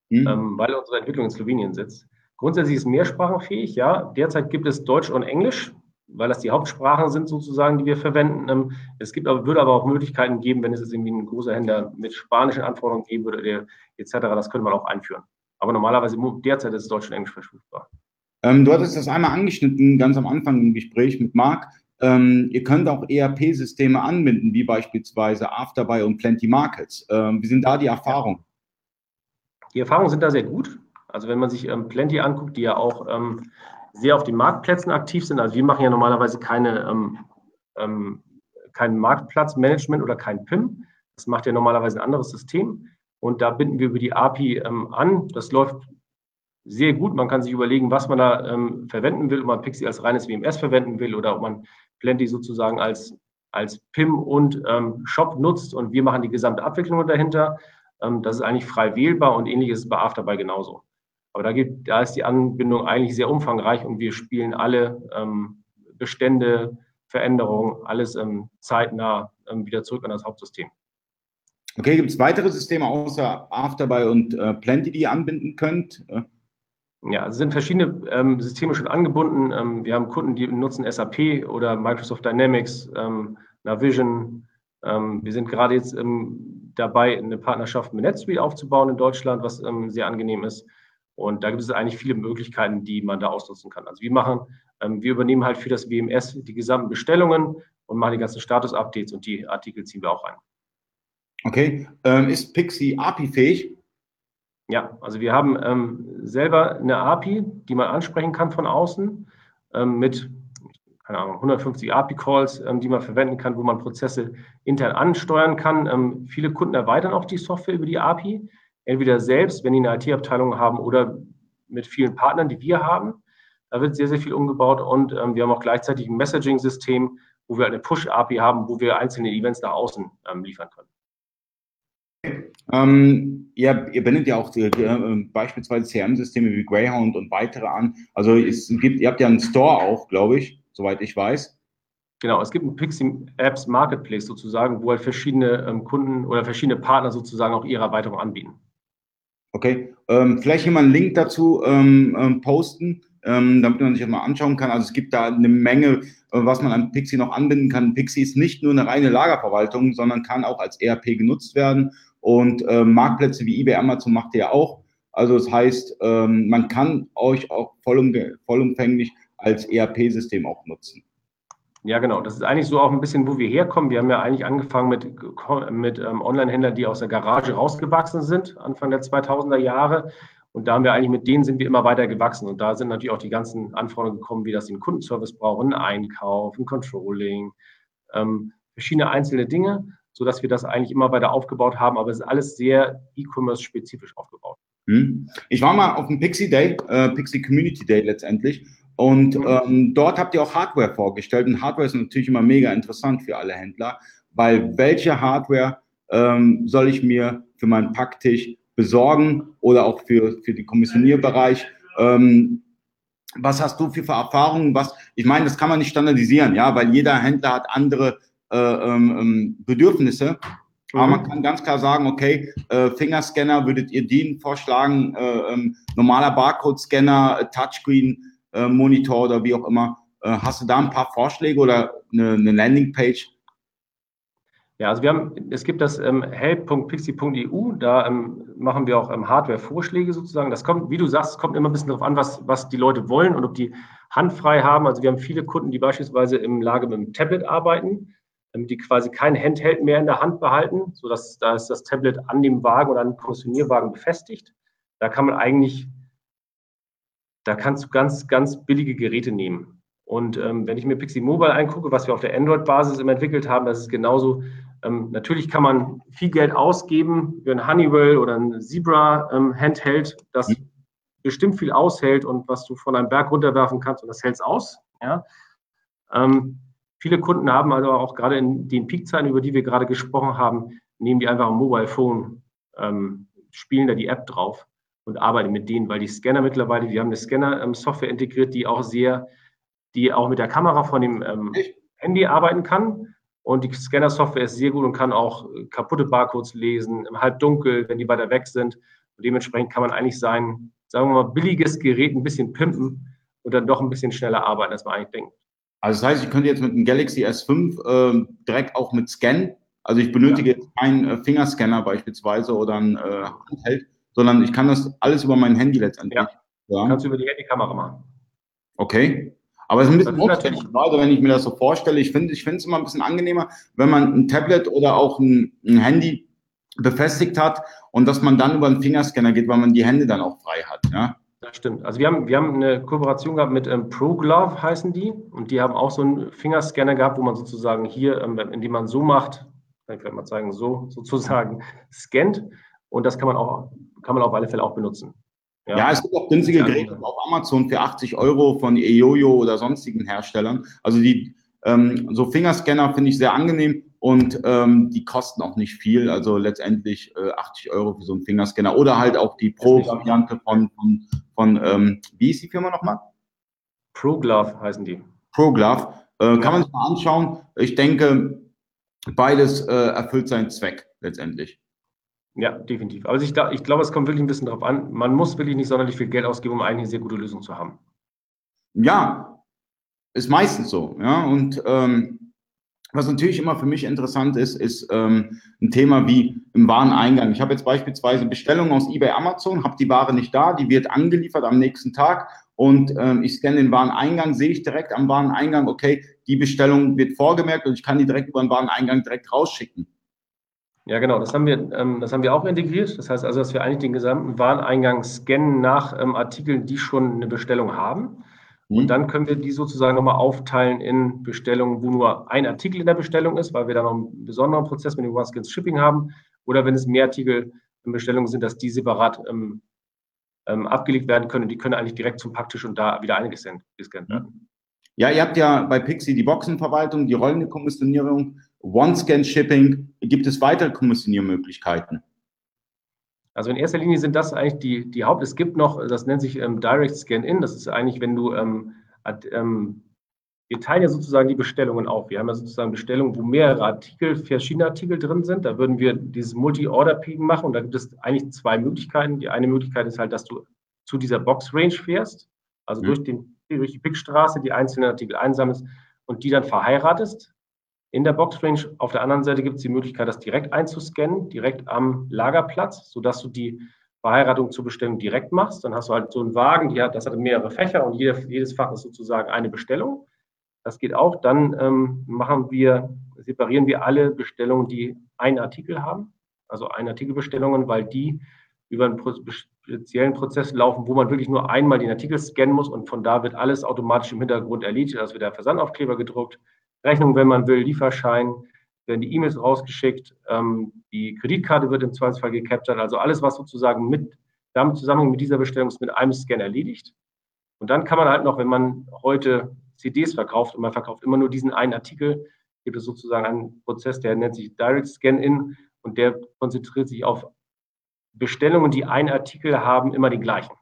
mhm. ähm, weil unsere Entwicklung in Slowenien sitzt. Grundsätzlich ist mehrsprachenfähig, ja. Derzeit gibt es Deutsch und Englisch, weil das die Hauptsprachen sind sozusagen, die wir verwenden. Ähm, es gibt würde aber auch Möglichkeiten geben, wenn es jetzt irgendwie ein großer Händler mit spanischen Anforderungen geben würde, etc., das könnte man auch einführen. Aber normalerweise derzeit ist es Deutsch und Englisch verfügbar. Ähm, du hattest das einmal angeschnitten, ganz am Anfang im Gespräch mit Marc. Ähm, ihr könnt auch ERP-Systeme anbinden, wie beispielsweise Afterbuy und Plenty Markets. Ähm, wie sind da die Erfahrungen? Die Erfahrungen sind da sehr gut. Also wenn man sich ähm, Plenty anguckt, die ja auch ähm, sehr auf den Marktplätzen aktiv sind. Also wir machen ja normalerweise keine, ähm, ähm kein Marktplatzmanagement oder kein PIM. Das macht ja normalerweise ein anderes System. Und da binden wir über die API ähm, an. Das läuft sehr gut. Man kann sich überlegen, was man da ähm, verwenden will, ob man Pixie als reines WMS verwenden will oder ob man Plenty sozusagen als, als PIM und Shop nutzt. Und wir machen die gesamte Abwicklung dahinter. Ähm, das ist eigentlich frei wählbar und ähnliches ist bei Afterbuy genauso. Aber da, gibt, da ist die Anbindung eigentlich sehr umfangreich und wir spielen alle ähm, Bestände, Veränderungen, alles ähm, zeitnah ähm, wieder zurück an das Hauptsystem. Okay, gibt es weitere Systeme außer Afterbuy und äh, Plenty, die ihr anbinden könnt? Ja, es sind verschiedene ähm, Systeme schon angebunden. Ähm, wir haben Kunden, die nutzen SAP oder Microsoft Dynamics, ähm, Navision. Ähm, wir sind gerade jetzt im dabei, eine Partnerschaft mit NetSuite aufzubauen in Deutschland, was ähm, sehr angenehm ist. Und da gibt es eigentlich viele Möglichkeiten, die man da ausnutzen kann. Also wir machen, ähm, wir übernehmen halt für das WMS die gesamten Bestellungen und machen die ganzen Status-Updates und die Artikel ziehen wir auch ein. Okay. Ähm, ist Pixie API-fähig? Ja, also wir haben ähm, selber eine API, die man ansprechen kann von außen ähm, mit keine Ahnung, 150 API-Calls, ähm, die man verwenden kann, wo man Prozesse intern ansteuern kann. Ähm, viele Kunden erweitern auch die Software über die API, entweder selbst, wenn die eine IT-Abteilung haben, oder mit vielen Partnern, die wir haben. Da wird sehr, sehr viel umgebaut und ähm, wir haben auch gleichzeitig ein Messaging-System, wo wir eine Push-API haben, wo wir einzelne Events nach außen ähm, liefern können. Ähm, ihr, ihr wendet ja auch die, äh, beispielsweise CRM-Systeme wie Greyhound und weitere an. Also es gibt, ihr habt ja einen Store auch, glaube ich soweit ich weiß. Genau, es gibt ein Pixie Apps Marketplace sozusagen, wo halt verschiedene ähm, Kunden oder verschiedene Partner sozusagen auch ihre Erweiterung anbieten. Okay, ähm, vielleicht hier mal einen Link dazu ähm, ähm posten, ähm, damit man sich das mal anschauen kann. Also es gibt da eine Menge, äh, was man an Pixie noch anbinden kann. Pixie ist nicht nur eine reine Lagerverwaltung, sondern kann auch als ERP genutzt werden. Und äh, Marktplätze wie eBay, Amazon macht ihr ja auch. Also das heißt, ähm, man kann euch auch vollumfänglich als ERP-System auch nutzen. Ja, genau. Das ist eigentlich so auch ein bisschen, wo wir herkommen. Wir haben ja eigentlich angefangen mit, mit ähm, Online-Händlern, die aus der Garage rausgewachsen sind, Anfang der 2000er Jahre. Und da haben wir eigentlich mit denen sind wir immer weiter gewachsen. Und da sind natürlich auch die ganzen Anforderungen gekommen, wie das den Kundenservice brauchen, Einkauf, ein Controlling, ähm, verschiedene einzelne Dinge, sodass wir das eigentlich immer weiter aufgebaut haben. Aber es ist alles sehr E-Commerce-spezifisch aufgebaut. Hm. Ich war mal auf dem Pixie Day, äh, Pixie Community Day letztendlich. Und mhm. ähm, dort habt ihr auch Hardware vorgestellt. Und Hardware ist natürlich immer mega interessant für alle Händler, weil welche Hardware ähm, soll ich mir für meinen Packtisch besorgen oder auch für, für den Kommissionierbereich? Ähm, was hast du für Erfahrungen? Was, ich meine, das kann man nicht standardisieren, ja, weil jeder Händler hat andere äh, ähm, ähm Bedürfnisse. Aber man mhm. kann ganz klar sagen, okay, äh, Fingerscanner würdet ihr den vorschlagen, äh, ähm, normaler Barcode-Scanner, äh, Touchscreen, äh, Monitor oder wie auch immer. Äh, hast du da ein paar Vorschläge oder eine, eine Landingpage? Ja, also wir haben, es gibt das ähm, help.pixie.eu, da ähm, machen wir auch ähm, Hardware-Vorschläge sozusagen. Das kommt, wie du sagst, kommt immer ein bisschen darauf an, was, was die Leute wollen und ob die handfrei haben. Also wir haben viele Kunden, die beispielsweise im Lage mit dem Tablet arbeiten, ähm, die quasi kein Handheld mehr in der Hand behalten, sodass da ist das Tablet an dem Wagen oder an dem Kommissionierwagen befestigt. Da kann man eigentlich, da kannst du ganz, ganz billige Geräte nehmen. Und ähm, wenn ich mir Pixie Mobile angucke, was wir auf der Android-Basis entwickelt haben, das ist genauso ähm, natürlich kann man viel Geld ausgeben für ein Honeywell oder ein Zebra ähm, das mhm. bestimmt viel aushält und was du von einem Berg runterwerfen kannst und das hält es aus. Ja? Ähm, viele Kunden haben also auch gerade in den Peakzeiten, über die wir gerade gesprochen haben, nehmen die einfach ein Mobile Phone, ähm, spielen da die App drauf und arbeiten mit denen, weil die Scanner mittlerweile, wir haben eine Scanner-Software integriert, die auch sehr, die auch mit der Kamera von dem ähm, Handy arbeiten kann und die Scanner-Software ist sehr gut und kann auch äh, kaputte Barcodes lesen, im Halbdunkel, wenn die weiter weg sind. Und dementsprechend kann man eigentlich sein, sagen wir mal, billiges Gerät ein bisschen pimpen und dann doch ein bisschen schneller arbeiten, als man eigentlich denkt. Also das heißt, ich könnte jetzt mit einem Galaxy S5 äh, direkt auch mit Scan, also ich benötige ja. jetzt keinen äh, Fingerscanner beispielsweise oder ein äh, Handheld, sondern ich kann das alles über mein Handy letztendlich. Ja. ja. Kannst du über die Handykamera machen. Okay. Aber es ist ein bisschen umständlich, gerade wenn ich mir das so vorstelle. Ich finde ich finde es immer ein bisschen angenehmer, wenn man ein Tablet oder auch ein, ein Handy befestigt hat und dass man dann über einen Fingerscanner geht, weil man die Hände dann auch frei hat. Ja? Das stimmt. Also wir haben, wir haben eine Kooperation gehabt mit ähm, ProGlove heißen die und die haben auch so einen Fingerscanner gehabt, wo man sozusagen hier, ähm, indem man so macht, kann ich vielleicht mal zeigen, so sozusagen [LAUGHS] scannt und das kann man auch, kann man auf alle Fälle auch benutzen. Ja, ja es gibt auch günstige Geräte auf Amazon für 80 Euro von EOYO oder sonstigen Herstellern. Also die ähm, so Fingerscanner finde ich sehr angenehm und ähm, die kosten auch nicht viel. Also letztendlich äh, 80 Euro für so einen Fingerscanner oder halt auch die Pro-Variante von, von, von ähm, wie ist die Firma nochmal? ProGlove heißen die. ProGlove. Äh, kann man sich mal anschauen. Ich denke, beides äh, erfüllt seinen Zweck letztendlich. Ja, definitiv. Also ich, ich glaube, es kommt wirklich ein bisschen darauf an. Man muss wirklich nicht sonderlich viel Geld ausgeben, um eigentlich eine sehr gute Lösung zu haben. Ja, ist meistens so. Ja, und ähm, was natürlich immer für mich interessant ist, ist ähm, ein Thema wie im Wareneingang. Ich habe jetzt beispielsweise Bestellungen aus eBay Amazon, habe die Ware nicht da, die wird angeliefert am nächsten Tag und ähm, ich scanne den Wareneingang, sehe ich direkt am Wareneingang, okay, die Bestellung wird vorgemerkt und ich kann die direkt über den Wareneingang direkt rausschicken. Ja, genau, das haben wir, ähm, das haben wir auch integriert. Das heißt also, dass wir eigentlich den gesamten Wareneingang scannen nach ähm, Artikeln, die schon eine Bestellung haben. Und mhm. dann können wir die sozusagen nochmal aufteilen in Bestellungen, wo nur ein Artikel in der Bestellung ist, weil wir da noch einen besonderen Prozess mit dem One-Skins Shipping haben. Oder wenn es mehr Artikel in Bestellungen sind, dass die separat ähm, ähm, abgelegt werden können. Die können eigentlich direkt zum Packtisch und da wieder eingescannt werden. Ja, ihr habt ja bei Pixie die Boxenverwaltung, die rollende Kommissionierung One-Scan-Shipping, gibt es weitere Kommissioniermöglichkeiten? Also in erster Linie sind das eigentlich die, die Haupt. Es gibt noch, das nennt sich ähm, Direct Scan-In. Das ist eigentlich, wenn du, ähm, ähm, wir teilen ja sozusagen die Bestellungen auf. Wir haben ja sozusagen Bestellungen, wo mehrere Artikel, verschiedene Artikel drin sind. Da würden wir dieses Multi-Order-Ping machen und da gibt es eigentlich zwei Möglichkeiten. Die eine Möglichkeit ist halt, dass du zu dieser Box-Range fährst, also mhm. durch, den, durch die Pickstraße die einzelnen Artikel einsammelst und die dann verheiratest in der Boxrange. Auf der anderen Seite gibt es die Möglichkeit, das direkt einzuscannen, direkt am Lagerplatz, sodass du die Verheiratung zur Bestellung direkt machst. Dann hast du halt so einen Wagen, die hat, das hat mehrere Fächer und jeder, jedes Fach ist sozusagen eine Bestellung. Das geht auch. Dann ähm, machen wir, separieren wir alle Bestellungen, die einen Artikel haben, also ein Artikelbestellungen, weil die über einen speziellen Prozess laufen, wo man wirklich nur einmal den Artikel scannen muss und von da wird alles automatisch im Hintergrund erledigt. Also wird der Versandaufkleber gedruckt, Rechnung, wenn man will, Lieferschein, werden die E-Mails rausgeschickt, ähm, die Kreditkarte wird im Zweifelsfall gecaptured, also alles, was sozusagen mit, damit zusammen mit dieser Bestellung ist mit einem Scan erledigt. Und dann kann man halt noch, wenn man heute CDs verkauft und man verkauft immer nur diesen einen Artikel, gibt es sozusagen einen Prozess, der nennt sich Direct Scan-In und der konzentriert sich auf Bestellungen, die einen Artikel haben, immer den gleichen.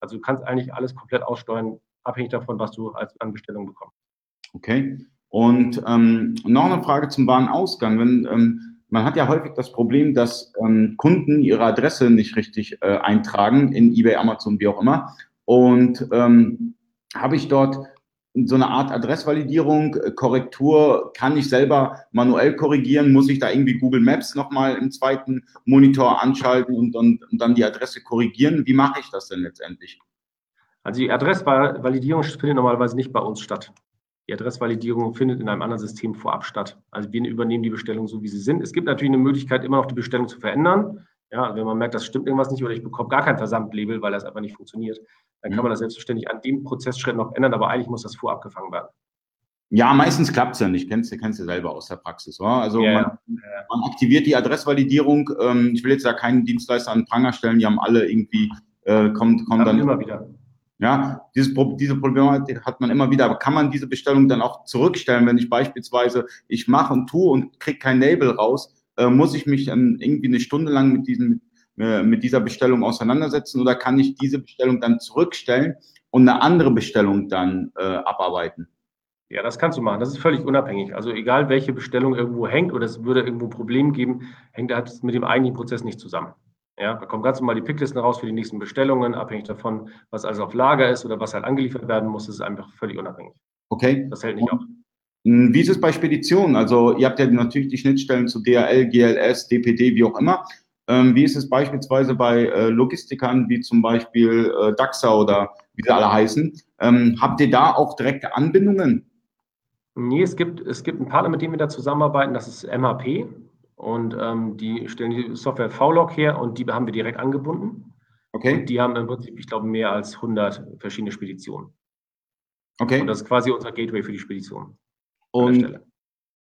Also du kannst eigentlich alles komplett aussteuern, abhängig davon, was du als Anbestellung bekommst. Okay. Und ähm, noch eine Frage zum Warenausgang. Wenn, ähm, man hat ja häufig das Problem, dass ähm, Kunden ihre Adresse nicht richtig äh, eintragen in eBay, Amazon, wie auch immer. Und ähm, habe ich dort so eine Art Adressvalidierung, äh, Korrektur, kann ich selber manuell korrigieren? Muss ich da irgendwie Google Maps nochmal im zweiten Monitor anschalten und dann, und dann die Adresse korrigieren? Wie mache ich das denn letztendlich? Also die Adressvalidierung findet normalerweise nicht bei uns statt. Die Adressvalidierung findet in einem anderen System vorab statt. Also wir übernehmen die Bestellung so, wie sie sind. Es gibt natürlich eine Möglichkeit, immer noch die Bestellung zu verändern. Ja, wenn man merkt, das stimmt irgendwas nicht oder ich bekomme gar kein Versandlabel, weil das einfach nicht funktioniert, dann kann mhm. man das selbstverständlich an dem Prozessschritt noch ändern, aber eigentlich muss das vorab gefangen werden. Ja, meistens klappt es ja nicht. Kennst du kennst du selber aus der Praxis. Oder? Also ja, man, ja. man, aktiviert die Adressvalidierung. Ähm, ich will jetzt ja keinen Dienstleister an Pranger stellen, die haben alle irgendwie, äh, kommt, kommt dann immer wieder. Ja, dieses, diese Problematik hat man immer wieder. Aber kann man diese Bestellung dann auch zurückstellen, wenn ich beispielsweise ich mache und tue und kriege kein Label raus, äh, muss ich mich dann irgendwie eine Stunde lang mit diesem äh, mit dieser Bestellung auseinandersetzen oder kann ich diese Bestellung dann zurückstellen und eine andere Bestellung dann äh, abarbeiten? Ja, das kannst du machen. Das ist völlig unabhängig. Also egal, welche Bestellung irgendwo hängt oder es würde irgendwo ein Problem geben, hängt das mit dem eigentlichen Prozess nicht zusammen. Ja, da kommen ganz normal die Picklisten raus für die nächsten Bestellungen, abhängig davon, was also auf Lager ist oder was halt angeliefert werden muss. Ist einfach völlig unabhängig. Okay. Das hält nicht auf. Wie ist es bei Speditionen? Also ihr habt ja natürlich die Schnittstellen zu DHL, GLS, DPD, wie auch immer. Ähm, wie ist es beispielsweise bei äh, Logistikern wie zum Beispiel äh, DAXA oder wie sie alle heißen? Ähm, habt ihr da auch direkte Anbindungen? Nee, es gibt, es gibt einen Partner, mit dem wir da zusammenarbeiten, das ist MHP. Und ähm, die stellen die Software VLog her und die haben wir direkt angebunden. Okay. Und die haben im Prinzip, ich glaube, mehr als 100 verschiedene Speditionen. Okay. Und das ist quasi unser Gateway für die Spedition. Und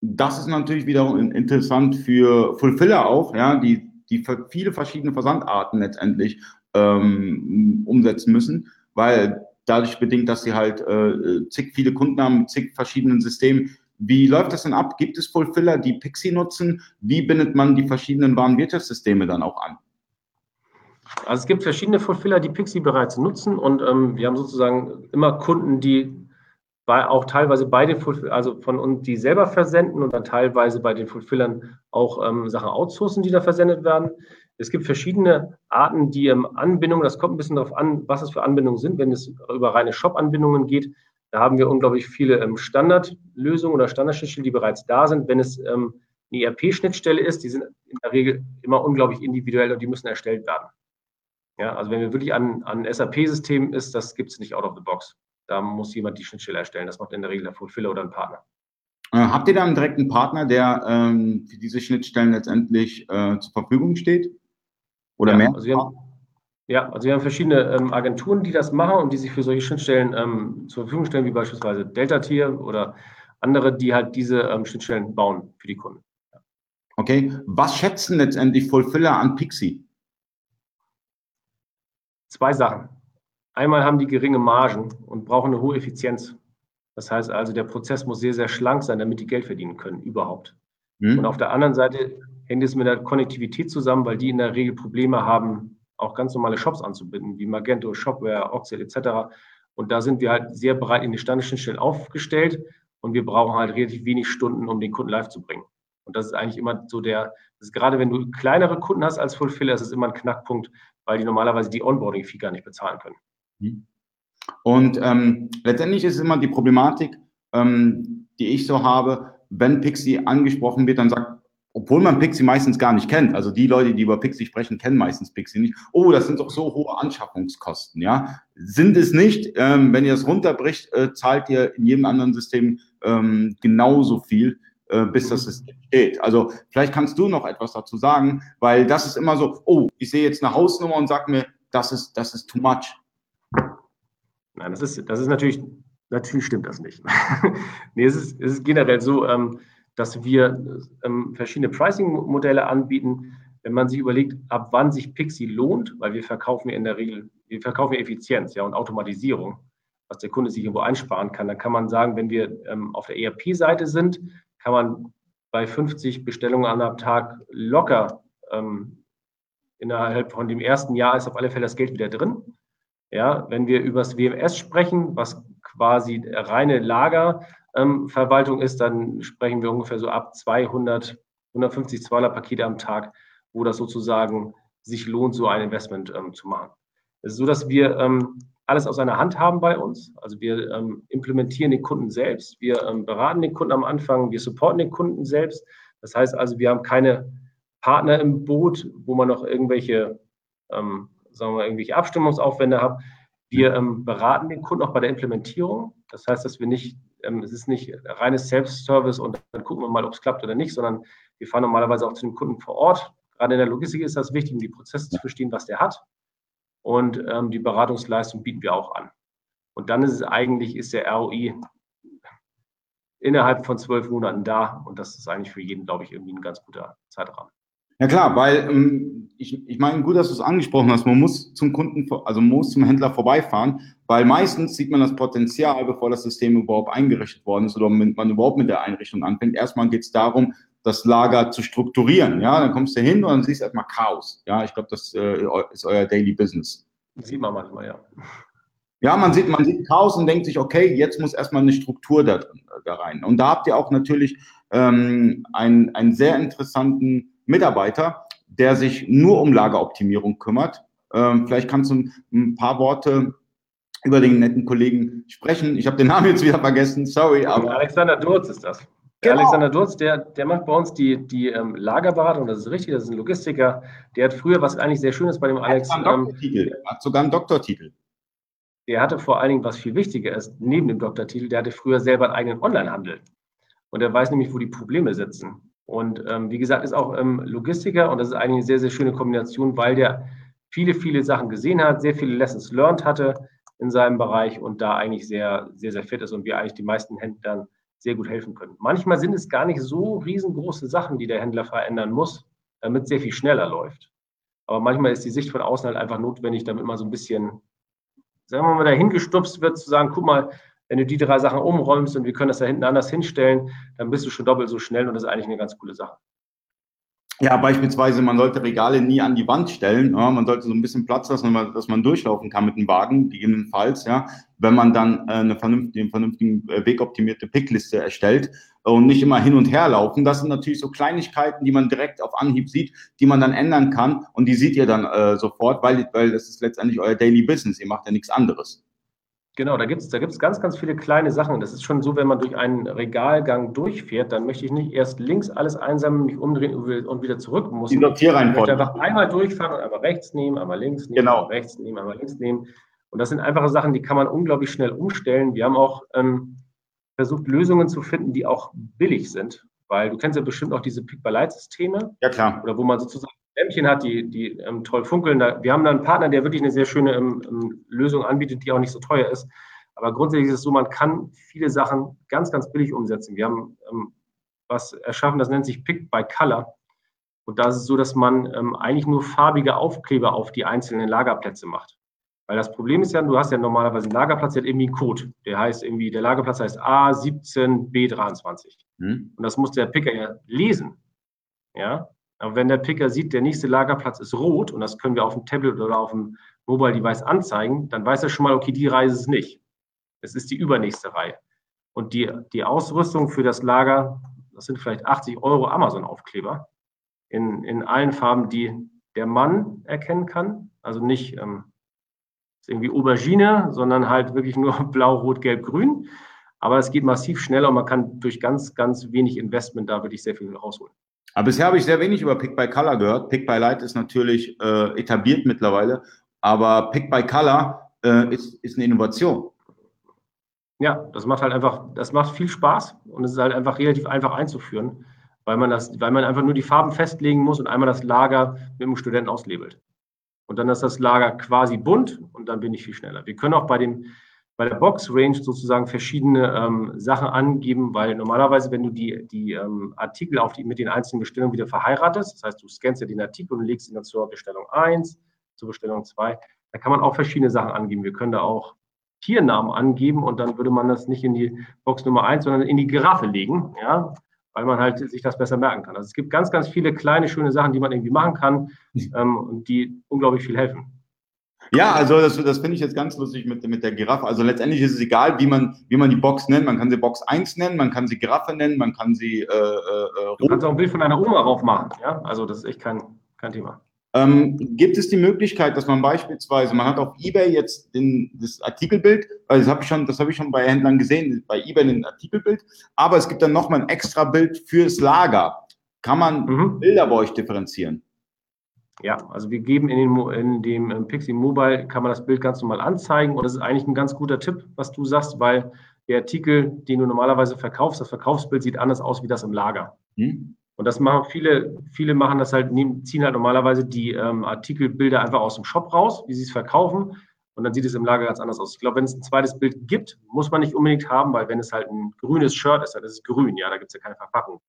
das ist natürlich wiederum interessant für Fulfiller auch, ja, die, die viele verschiedene Versandarten letztendlich ähm, umsetzen müssen, weil dadurch bedingt, dass sie halt äh, zig viele Kunden haben, zig verschiedenen Systemen. Wie läuft das denn ab? Gibt es Fulfiller, die Pixie nutzen? Wie bindet man die verschiedenen Warenwirtschaftssysteme dann auch an? Also es gibt verschiedene Fulfiller, die Pixie bereits nutzen und ähm, wir haben sozusagen immer Kunden, die bei, auch teilweise bei den Fulfillern, also von uns, die selber versenden und dann teilweise bei den Fulfillern auch ähm, Sachen outsourcen, die da versendet werden. Es gibt verschiedene Arten, die ähm, Anbindungen, das kommt ein bisschen darauf an, was es für Anbindungen sind. Wenn es über reine Shop-Anbindungen geht, da haben wir unglaublich viele ähm, Standardlösungen oder Standardschnittstellen, die bereits da sind. Wenn es ähm, eine ERP-Schnittstelle ist, die sind in der Regel immer unglaublich individuell und die müssen erstellt werden. Ja, also wenn wir wirklich an, an SAP-Systemen ist, das gibt es nicht out of the box. Da muss jemand die Schnittstelle erstellen. Das macht in der Regel der Fulfiller oder ein Partner. Äh, habt ihr da einen direkten Partner, der ähm, für diese Schnittstellen letztendlich äh, zur Verfügung steht? Oder ja, mehr? Also wir haben, ja, also wir haben verschiedene ähm, Agenturen, die das machen und die sich für solche Schnittstellen ähm, zur Verfügung stellen, wie beispielsweise Delta Tier oder andere, die halt diese ähm, Schnittstellen bauen für die Kunden. Okay, was schätzen letztendlich Fulfiller an Pixie? Zwei Sachen. Einmal haben die geringe Margen und brauchen eine hohe Effizienz. Das heißt also, der Prozess muss sehr, sehr schlank sein, damit die Geld verdienen können, überhaupt. Mhm. Und auf der anderen Seite hängt es mit der Konnektivität zusammen, weil die in der Regel Probleme haben, auch ganz normale Shops anzubinden, wie Magento, Shopware, Oxel etc. Und da sind wir halt sehr bereit in die Standardschnittstellen aufgestellt und wir brauchen halt relativ wenig Stunden, um den Kunden live zu bringen. Und das ist eigentlich immer so der, gerade wenn du kleinere Kunden hast als Fulfiller, ist es immer ein Knackpunkt, weil die normalerweise die Onboarding-Fee gar nicht bezahlen können. Mhm. Und ähm, letztendlich ist immer die Problematik, ähm, die ich so habe, wenn Pixie angesprochen wird, dann sagt, obwohl man Pixie meistens gar nicht kennt, also die Leute, die über Pixie sprechen, kennen meistens Pixie nicht. Oh, das sind doch so hohe Anschaffungskosten, ja. Sind es nicht. Ähm, wenn ihr es runterbricht, äh, zahlt ihr in jedem anderen System ähm, genauso viel, äh, bis das System steht. Also vielleicht kannst du noch etwas dazu sagen, weil das ist immer so, oh, ich sehe jetzt eine Hausnummer und sag mir, das ist, das ist too much. Nein, das ist, das ist natürlich, natürlich stimmt das nicht. [LAUGHS] nee, es ist, es ist generell so, ähm, dass wir ähm, verschiedene Pricing-Modelle anbieten. Wenn man sich überlegt, ab wann sich Pixie lohnt, weil wir verkaufen ja in der Regel, wir verkaufen Effizienz ja, und Automatisierung, was der Kunde sich irgendwo einsparen kann, dann kann man sagen, wenn wir ähm, auf der ERP-Seite sind, kann man bei 50 Bestellungen am Tag locker ähm, innerhalb von dem ersten Jahr ist auf alle Fälle das Geld wieder drin. Ja, wenn wir über das WMS sprechen, was quasi reine Lagerverwaltung ähm, ist, dann sprechen wir ungefähr so ab 200, 150, 200 Pakete am Tag, wo das sozusagen sich lohnt, so ein Investment ähm, zu machen. Es ist so, dass wir ähm, alles aus einer Hand haben bei uns. Also wir ähm, implementieren den Kunden selbst, wir ähm, beraten den Kunden am Anfang, wir supporten den Kunden selbst. Das heißt also, wir haben keine Partner im Boot, wo man noch irgendwelche, ähm, sagen wir, irgendwelche Abstimmungsaufwände hat. Wir ähm, beraten den Kunden auch bei der Implementierung. Das heißt, dass wir nicht, ähm, es ist nicht reines Self-Service und dann gucken wir mal, ob es klappt oder nicht, sondern wir fahren normalerweise auch zu dem Kunden vor Ort. Gerade in der Logistik ist das wichtig, um die Prozesse zu verstehen, was der hat. Und ähm, die Beratungsleistung bieten wir auch an. Und dann ist es eigentlich, ist der ROI innerhalb von zwölf Monaten da. Und das ist eigentlich für jeden, glaube ich, irgendwie ein ganz guter Zeitrahmen. Ja klar, weil ähm, ich, ich meine, gut, dass du es angesprochen hast. Man muss zum Kunden, also man muss zum Händler vorbeifahren, weil meistens sieht man das Potenzial, bevor das System überhaupt eingerichtet worden ist oder man überhaupt mit der Einrichtung anfängt. Erstmal geht es darum, das Lager zu strukturieren. Ja, dann kommst du hin und dann siehst du erstmal Chaos. Ja, ich glaube, das äh, ist euer Daily Business. Sieht man manchmal, ja. Ja, man sieht, man sieht Chaos und denkt sich, okay, jetzt muss erstmal eine Struktur da, da rein. Und da habt ihr auch natürlich ähm, einen, einen sehr interessanten Mitarbeiter, der sich nur um Lageroptimierung kümmert. Ähm, vielleicht kannst du ein paar Worte über den netten Kollegen sprechen. Ich habe den Namen jetzt wieder vergessen, sorry. Aber Alexander Durz ist das. Genau. Alexander Durz, der, der macht bei uns die, die ähm, Lagerberatung, das ist richtig, das ist ein Logistiker. Der hat früher, was eigentlich sehr schön ist bei dem Alex. Er hat, einen Doktortitel. Ähm, hat sogar einen Doktortitel der hatte vor allen Dingen, was viel wichtiger ist, neben dem Doktortitel, der hatte früher selber einen eigenen Onlinehandel. Und er weiß nämlich, wo die Probleme sitzen. Und ähm, wie gesagt, ist auch ähm, Logistiker und das ist eigentlich eine sehr, sehr schöne Kombination, weil der viele, viele Sachen gesehen hat, sehr viele Lessons learned hatte in seinem Bereich und da eigentlich sehr, sehr, sehr fit ist und wir eigentlich die meisten Händlern sehr gut helfen können. Manchmal sind es gar nicht so riesengroße Sachen, die der Händler verändern muss, damit sehr viel schneller läuft. Aber manchmal ist die Sicht von außen halt einfach notwendig, damit man so ein bisschen sagen wir mal, dahin gestupst wird, zu sagen, guck mal, wenn du die drei Sachen umräumst und wir können das da hinten anders hinstellen, dann bist du schon doppelt so schnell und das ist eigentlich eine ganz coole Sache. Ja, beispielsweise, man sollte Regale nie an die Wand stellen. Ja, man sollte so ein bisschen Platz lassen, dass man durchlaufen kann mit dem Wagen, gegebenenfalls, ja, wenn man dann äh, eine vernünftige, vernünftigen äh, wegoptimierte Pickliste erstellt und nicht immer hin und her laufen. Das sind natürlich so Kleinigkeiten, die man direkt auf Anhieb sieht, die man dann ändern kann und die seht ihr dann äh, sofort, weil, weil das ist letztendlich euer Daily Business. Ihr macht ja nichts anderes. Genau, da gibt es da gibt's ganz, ganz viele kleine Sachen. Das ist schon so, wenn man durch einen Regalgang durchfährt, dann möchte ich nicht erst links alles einsammeln, mich umdrehen und wieder zurück muss. Die Sortierreihenfolge. Ich möchte einfach einmal durchfahren und einmal rechts nehmen, einmal links nehmen, genau. einmal rechts nehmen, einmal links nehmen. Und das sind einfache Sachen, die kann man unglaublich schnell umstellen. Wir haben auch ähm, versucht, Lösungen zu finden, die auch billig sind. Weil du kennst ja bestimmt auch diese Pick-by-Light-Systeme. Ja, klar. Oder wo man sozusagen Lämpchen hat, die, die ähm, toll funkeln. Da, wir haben da einen Partner, der wirklich eine sehr schöne ähm, ähm, Lösung anbietet, die auch nicht so teuer ist. Aber grundsätzlich ist es so, man kann viele Sachen ganz, ganz billig umsetzen. Wir haben ähm, was erschaffen, das nennt sich Pick by Color. Und da ist es so, dass man ähm, eigentlich nur farbige Aufkleber auf die einzelnen Lagerplätze macht. Weil das Problem ist ja, du hast ja normalerweise einen Lagerplatz, der hat irgendwie einen Code. Der heißt irgendwie, der Lagerplatz heißt A17B23. Hm. Und das muss der Picker ja lesen. Ja, aber wenn der Picker sieht, der nächste Lagerplatz ist rot und das können wir auf dem Tablet oder auf dem Mobile Device anzeigen, dann weiß er schon mal, okay, die Reise ist nicht. Es ist die übernächste Reihe. Und die, die Ausrüstung für das Lager, das sind vielleicht 80 Euro Amazon-Aufkleber in, in allen Farben, die der Mann erkennen kann. Also nicht ähm, irgendwie Aubergine, sondern halt wirklich nur [LAUGHS] blau, rot, gelb, grün. Aber es geht massiv schneller und man kann durch ganz, ganz wenig Investment da wirklich sehr viel rausholen. Aber bisher habe ich sehr wenig über Pick by Color gehört. Pick by Light ist natürlich äh, etabliert mittlerweile, aber Pick by Color äh, ist, ist eine Innovation. Ja, das macht halt einfach, das macht viel Spaß und es ist halt einfach relativ einfach einzuführen, weil man das, weil man einfach nur die Farben festlegen muss und einmal das Lager mit dem Studenten auslabelt. Und dann ist das Lager quasi bunt und dann bin ich viel schneller. Wir können auch bei dem, bei der Box Range sozusagen verschiedene ähm, Sachen angeben, weil normalerweise, wenn du die, die ähm, Artikel auf die, mit den einzelnen Bestellungen wieder verheiratest, das heißt, du scannst ja den Artikel und legst ihn dann zur Bestellung 1, zur Bestellung 2, da kann man auch verschiedene Sachen angeben. Wir können da auch Tiernamen angeben und dann würde man das nicht in die Box Nummer 1, sondern in die Giraffe legen, ja, weil man halt sich das besser merken kann. Also es gibt ganz, ganz viele kleine, schöne Sachen, die man irgendwie machen kann ähm, und die unglaublich viel helfen. Ja, also das, das finde ich jetzt ganz lustig mit, mit der Giraffe. Also letztendlich ist es egal, wie man, wie man die Box nennt. Man kann sie Box 1 nennen, man kann sie Giraffe nennen, man kann sie. Äh, äh, du kannst auch ein Bild von deiner Oma rauf machen. Ja, also das ist echt kein, kein Thema. Ähm, gibt es die Möglichkeit, dass man beispielsweise, man hat auf eBay jetzt den, das Artikelbild, also das habe ich schon, das habe ich schon bei Händlern gesehen, bei eBay ein Artikelbild, aber es gibt dann nochmal ein extra Bild fürs Lager. Kann man mhm. Bilder bei euch differenzieren? Ja, also wir geben in, den, in dem ähm, Pixie Mobile, kann man das Bild ganz normal anzeigen und das ist eigentlich ein ganz guter Tipp, was du sagst, weil der Artikel, den du normalerweise verkaufst, das Verkaufsbild sieht anders aus wie das im Lager. Hm. Und das machen viele, viele machen das halt, ziehen halt normalerweise die ähm, Artikelbilder einfach aus dem Shop raus, wie sie es verkaufen. Und dann sieht es im Lager ganz anders aus. Ich glaube, wenn es ein zweites Bild gibt, muss man nicht unbedingt haben, weil wenn es halt ein grünes Shirt ist, dann ist es grün, ja, da gibt es ja keine Verpackung.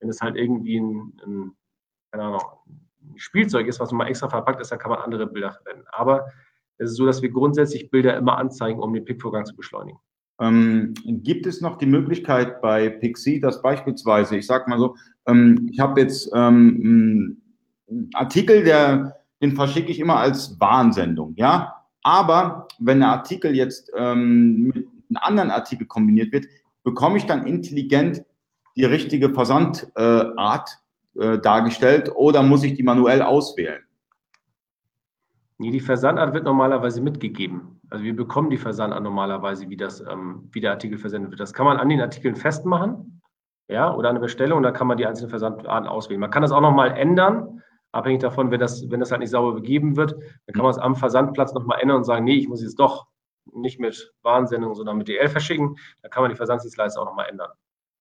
Wenn es halt irgendwie ein, ein keine Ahnung, Spielzeug ist, was nochmal extra verpackt ist, dann kann man andere Bilder verwenden. Aber es ist so, dass wir grundsätzlich Bilder immer anzeigen, um den Pickvorgang zu beschleunigen. Ähm, gibt es noch die Möglichkeit bei Pixie, dass beispielsweise, ich sage mal so, ähm, ich habe jetzt ähm, einen Artikel, der, den verschicke ich immer als Warnsendung, ja, aber wenn der Artikel jetzt ähm, mit einem anderen Artikel kombiniert wird, bekomme ich dann intelligent die richtige Versandart äh, dargestellt oder muss ich die manuell auswählen? Nee, die Versandart wird normalerweise mitgegeben. Also wir bekommen die Versandart normalerweise, wie, das, ähm, wie der Artikel versendet wird. Das kann man an den Artikeln festmachen, ja, oder eine Bestellung, da kann man die einzelnen Versandarten auswählen. Man kann das auch nochmal ändern, abhängig davon, wenn das, wenn das halt nicht sauber begeben wird, dann kann man es am Versandplatz nochmal ändern und sagen, nee, ich muss jetzt doch nicht mit Warnsendung, sondern mit DL verschicken. Da kann man die Versandsdienstleister auch nochmal ändern.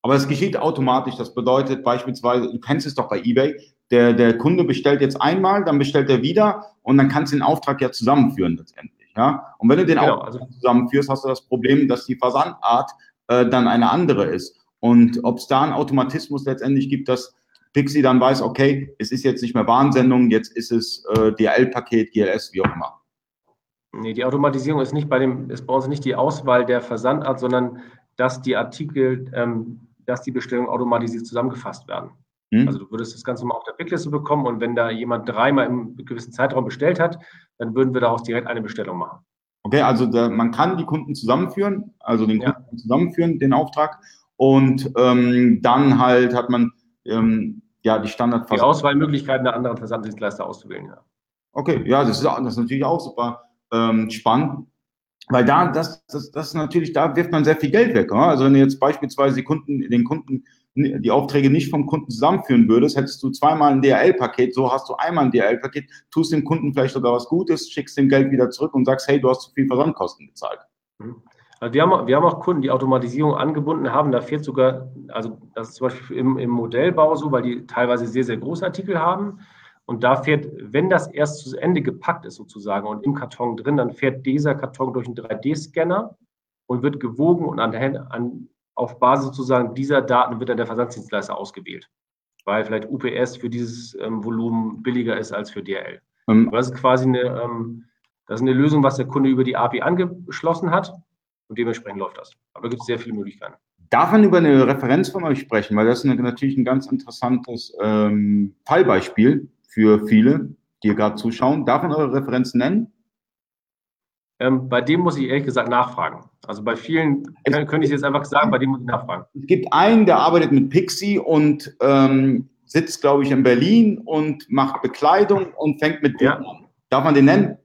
Aber es geschieht automatisch. Das bedeutet beispielsweise, du kennst es doch bei eBay, der, der Kunde bestellt jetzt einmal, dann bestellt er wieder und dann kannst du den Auftrag ja zusammenführen letztendlich. Ja? Und wenn du den genau, Auftrag also, zusammenführst, hast du das Problem, dass die Versandart äh, dann eine andere ist. Und ob es da einen Automatismus letztendlich gibt, dass Pixie dann weiß, okay, es ist jetzt nicht mehr Warnsendung, jetzt ist es äh, DHL-Paket, GLS, wie auch immer. Nee, die Automatisierung ist nicht bei dem, ist bei uns nicht die Auswahl der Versandart, sondern dass die Artikel ähm, dass die Bestellungen automatisiert zusammengefasst werden. Hm. Also du würdest das Ganze mal auf der Pickliste bekommen und wenn da jemand dreimal im gewissen Zeitraum bestellt hat, dann würden wir daraus direkt eine Bestellung machen. Okay, also da, man kann die Kunden zusammenführen, also den ja. Kunden zusammenführen, den Auftrag und ähm, dann halt hat man ähm, ja die Standard. Die Auswahlmöglichkeiten der anderen Versanddienstleister auszuwählen, ja. Okay, ja, das ist, das ist natürlich auch super ähm, spannend. Weil da, das, das, das ist natürlich, da wirft man sehr viel Geld weg. Oder? Also wenn du jetzt beispielsweise die Kunden, den Kunden die Aufträge nicht vom Kunden zusammenführen würdest, hättest du zweimal ein DHL-Paket, so hast du einmal ein DHL-Paket, tust dem Kunden vielleicht sogar was Gutes, schickst dem Geld wieder zurück und sagst, hey, du hast zu viel Versandkosten bezahlt. Mhm. Also wir haben, wir haben auch Kunden, die Automatisierung angebunden haben. Da fehlt sogar, also das ist zum Beispiel im, im Modellbau so, weil die teilweise sehr, sehr große Artikel haben. Und da fährt, wenn das erst zu Ende gepackt ist sozusagen und im Karton drin, dann fährt dieser Karton durch einen 3D-Scanner und wird gewogen und an, an, auf Basis sozusagen dieser Daten wird dann der Versandsdienstleister ausgewählt, weil vielleicht UPS für dieses ähm, Volumen billiger ist als für DRL. Ähm, das ist quasi eine, ähm, das ist eine Lösung, was der Kunde über die API angeschlossen hat und dementsprechend läuft das. Aber da gibt es sehr viele Möglichkeiten. Darf man über eine Referenz von euch sprechen? Weil das ist natürlich ein ganz interessantes ähm, Fallbeispiel für viele, die gerade zuschauen. Darf man eure Referenzen nennen? Ähm, bei dem muss ich ehrlich gesagt nachfragen. Also bei vielen es, könnte ich jetzt einfach sagen, bei dem muss ich nachfragen. Es gibt einen, der arbeitet mit Pixie und ähm, sitzt, glaube ich, in Berlin und macht Bekleidung und fängt mit ja. an. Darf man den nennen?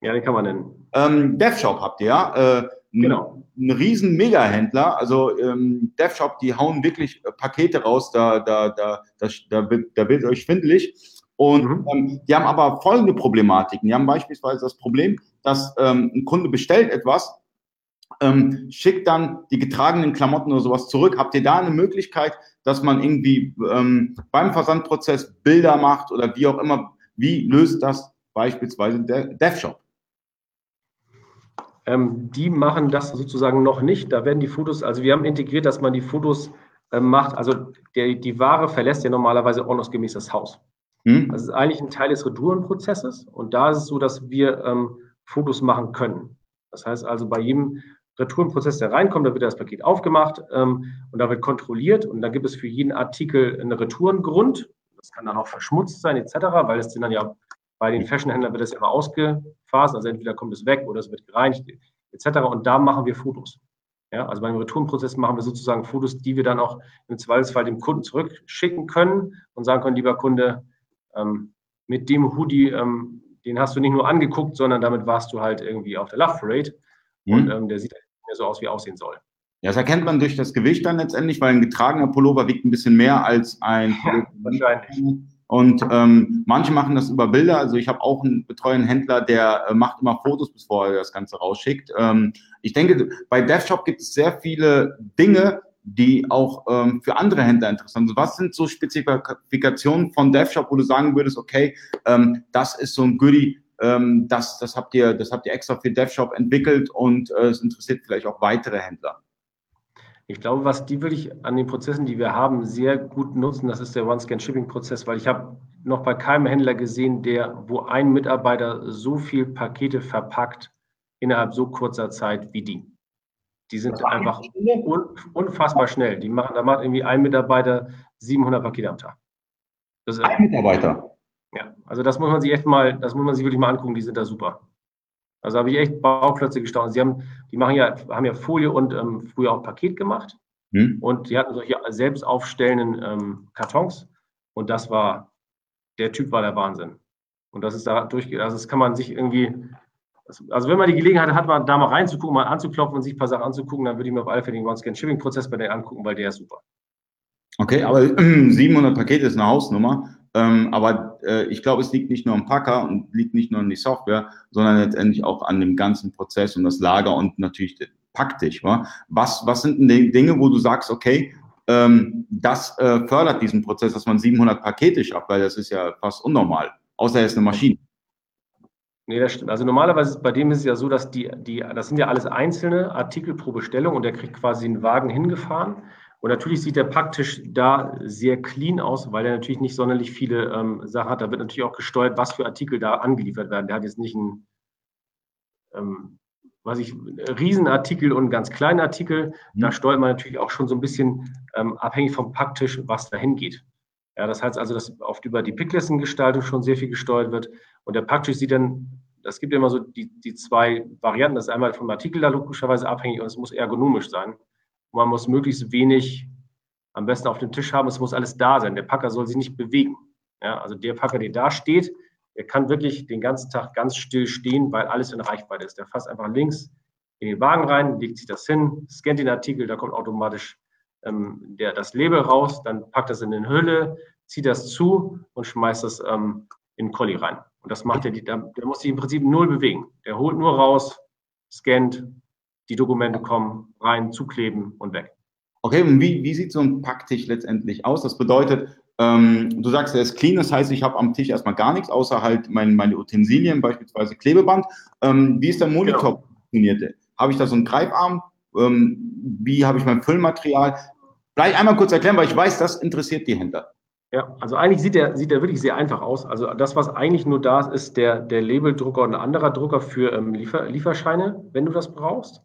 Ja, den kann man nennen. Ähm, DevShop habt ihr, ja? Äh, genau. Ein riesen Mega-Händler, also ähm, DevShop, die hauen wirklich Pakete raus, da, da, da, da, da, da wird euch schwindelig. Und mhm. ähm, die haben aber folgende Problematiken. Die haben beispielsweise das Problem, dass ähm, ein Kunde bestellt etwas, ähm, schickt dann die getragenen Klamotten oder sowas zurück. Habt ihr da eine Möglichkeit, dass man irgendwie ähm, beim Versandprozess Bilder macht oder wie auch immer? Wie löst das beispielsweise der DevShop? Ähm, die machen das sozusagen noch nicht. Da werden die Fotos, also wir haben integriert, dass man die Fotos äh, macht. Also der, die Ware verlässt ja normalerweise ordnungsgemäß das Haus. Hm? Das ist eigentlich ein Teil des Retourenprozesses und da ist es so, dass wir ähm, Fotos machen können. Das heißt also, bei jedem Retourenprozess, der reinkommt, da wird das Paket aufgemacht ähm, und da wird kontrolliert und da gibt es für jeden Artikel einen Retourengrund. Das kann dann auch verschmutzt sein etc., weil es dann ja Bei den Fashionhändlern wird das immer ausgefasst, also entweder kommt es weg oder es wird gereinigt, etc. Und da machen wir Fotos. Ja, also beim Retourenprozess machen wir sozusagen Fotos, die wir dann auch im Zweifelsfall dem Kunden zurückschicken können und sagen können, lieber Kunde, ähm, mit dem Hoodie, ähm, den hast du nicht nur angeguckt, sondern damit warst du halt irgendwie auf der Love Parade. Mhm. Und ähm, der sieht halt nicht mehr so aus, wie er aussehen soll. Ja, das erkennt man durch das Gewicht dann letztendlich, weil ein getragener Pullover wiegt ein bisschen mehr als ein [LAUGHS] ja, wahrscheinlich. Und ähm, manche machen das über Bilder. Also ich habe auch einen betreuenden Händler, der äh, macht immer Fotos, bevor er das Ganze rausschickt. Ähm, ich denke, bei DevShop gibt es sehr viele Dinge, die auch ähm, für andere Händler interessant sind. Was sind so Spezifikationen von DevShop, wo du sagen würdest, okay, ähm, das ist so ein Goodie, ähm, das, das, habt ihr, das habt ihr extra für DevShop entwickelt und äh, es interessiert vielleicht auch weitere Händler? Ich glaube, was die wirklich an den Prozessen, die wir haben, sehr gut nutzen, das ist der One-Scan-Shipping-Prozess, weil ich habe noch bei keinem Händler gesehen, der, wo ein Mitarbeiter so viel Pakete verpackt innerhalb so kurzer Zeit wie die. Die sind einfach un, unfassbar schnell. Die machen, da macht irgendwie ein Mitarbeiter 700 Pakete am Tag. Das ein Mitarbeiter? Ja, also das muss man sich echt mal, das muss man sich wirklich mal angucken. Die sind da super. Also habe ich echt Bauklötze gestaunt. Sie haben, die machen ja, haben ja Folie und ähm, früher auch Paket gemacht. Hm. Und die hatten solche selbst aufstellenden ähm, Kartons. Und das war, der Typ war der Wahnsinn. Und das ist da durchgeht. Also das kann man sich irgendwie, also wenn man die Gelegenheit hat, mal, da mal reinzugucken, mal anzuklopfen und sich ein paar Sachen anzugucken, dann würde ich mir auf alle Fälle den One-Scan-Shipping-Prozess bei der angucken, weil der ist super. Okay, aber 700 Pakete ist eine Hausnummer. Ähm, aber äh, ich glaube, es liegt nicht nur am Packer und liegt nicht nur an die Software, sondern letztendlich auch an dem ganzen Prozess und das Lager und natürlich praktisch. Wa? Was, was sind denn die Dinge, wo du sagst, okay, ähm, das äh, fördert diesen Prozess, dass man 700 Pakete schafft, weil das ist ja fast unnormal, außer er ist eine Maschine. Nee, das stimmt. Also normalerweise bei dem ist es ja so, dass die, die, das sind ja alles einzelne Artikel pro Bestellung und der kriegt quasi einen Wagen hingefahren und natürlich sieht der praktisch da sehr clean aus, weil er natürlich nicht sonderlich viele ähm, Sachen hat. Da wird natürlich auch gesteuert, was für Artikel da angeliefert werden. Der hat jetzt nicht einen, ähm, was ich, Riesenartikel und einen ganz kleinen Artikel. Mhm. Da steuert man natürlich auch schon so ein bisschen ähm, abhängig vom Packtisch, was dahin geht. Ja, das heißt also, dass oft über die Picklistengestaltung schon sehr viel gesteuert wird. Und der Packtisch sieht dann, das gibt immer so die, die zwei Varianten. Das ist einmal vom Artikel da logischerweise abhängig und es muss ergonomisch sein. Man muss möglichst wenig am besten auf dem Tisch haben. Es muss alles da sein. Der Packer soll sich nicht bewegen. Ja, also der Packer, der da steht, der kann wirklich den ganzen Tag ganz still stehen, weil alles in Reichweite ist. Der fasst einfach links in den Wagen rein, legt sich das hin, scannt den Artikel, da kommt automatisch ähm, der, das Label raus, dann packt das in eine Hülle, zieht das zu und schmeißt das ähm, in den Colli rein. Und das macht der, der, der muss sich im Prinzip null bewegen. Der holt nur raus, scannt, die Dokumente kommen, rein, zukleben und weg. Okay, und wie, wie sieht so ein Packtisch letztendlich aus? Das bedeutet, ähm, du sagst, er ist clean, das heißt, ich habe am Tisch erstmal gar nichts, außer halt mein, meine Utensilien, beispielsweise Klebeband. Ähm, wie ist der Monitor genau. Habe ich da so einen Greifarm? Ähm, wie habe ich mein Füllmaterial? Vielleicht einmal kurz erklären, weil ich weiß, das interessiert die Händler. Ja, also eigentlich sieht der, sieht der wirklich sehr einfach aus. Also das, was eigentlich nur da ist, ist der, der Labeldrucker und ein anderer Drucker für ähm, Liefer, Lieferscheine, wenn du das brauchst.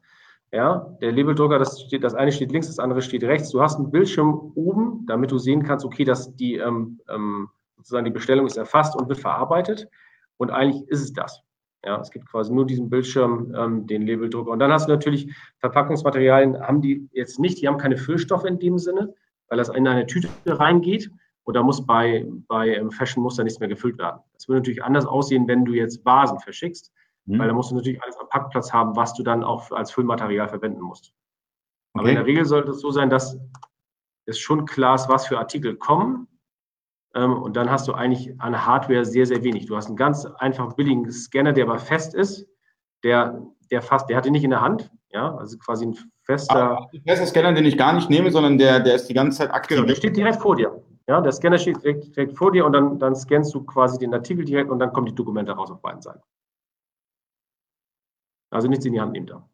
Ja, der Labeldrucker, das steht, das eine steht links, das andere steht rechts. Du hast einen Bildschirm oben, damit du sehen kannst, okay, dass die ähm, ähm, sozusagen die Bestellung ist erfasst und wird verarbeitet. Und eigentlich ist es das. Ja, es gibt quasi nur diesen Bildschirm, ähm, den Labeldrucker. Und dann hast du natürlich Verpackungsmaterialien, haben die jetzt nicht, die haben keine Füllstoffe in dem Sinne, weil das in eine Tüte reingeht. Und da muss bei, bei ähm, Fashion muss da nichts mehr gefüllt werden. Das würde natürlich anders aussehen, wenn du jetzt Vasen verschickst. Mhm. Weil da musst du natürlich alles am Packplatz haben, was du dann auch als Füllmaterial verwenden musst. Okay. Aber in der Regel sollte es so sein, dass es schon klar ist, was für Artikel kommen. Ähm, und dann hast du eigentlich an Hardware sehr, sehr wenig. Du hast einen ganz einfach billigen Scanner, der aber fest ist. Der, der fast, der hat ihn nicht in der Hand. Ja, also quasi ein fester. Ein fester Scanner, den ich gar nicht nehme, sondern der, der ist die ganze Zeit aktiv. Genau, der steht direkt vor dir. Ja, der Scanner steht direkt, direkt vor dir und dann, dann scannst du quasi den Artikel direkt und dann kommen die Dokumente raus auf beiden Seiten. Also nichts in die Hand nimmt er.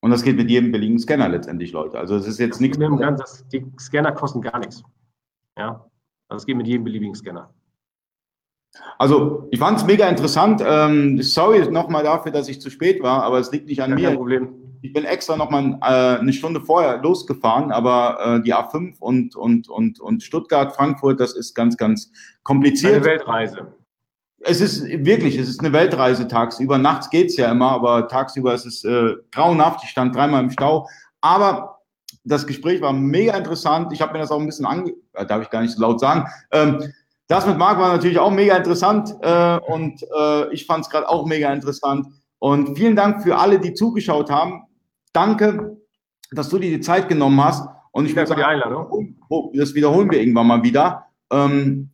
Und das geht mit jedem billigen Scanner letztendlich, Leute. Also es ist jetzt nichts. Das, die Scanner kosten gar nichts. Ja. Also es geht mit jedem beliebigen Scanner. Also ich fand es mega interessant. Ähm, sorry nochmal dafür, dass ich zu spät war, aber es liegt nicht an ja, mir. Kein Problem. Ich bin extra nochmal äh, eine Stunde vorher losgefahren, aber äh, die A5 und, und, und, und Stuttgart, Frankfurt, das ist ganz, ganz kompliziert. Eine Weltreise. es ist wirklich, es ist eine Weltreise tagsüber. Nachts geht's ja immer, aber tagsüber ist es äh, grauenhaft. Ich stand dreimal im Stau. Aber das Gespräch war mega interessant. Ich habe mir das auch ein bisschen ange... Äh, darf ich gar nicht so laut sagen. Ähm, das mit Marc war natürlich auch mega interessant äh, und äh, ich fand es gerade auch mega interessant. Und vielen Dank für alle, die zugeschaut haben. Danke, dass du dir die Zeit genommen hast. Und ich würde sagen, Einladung. Oh, das wiederholen wir irgendwann mal wieder. Ähm,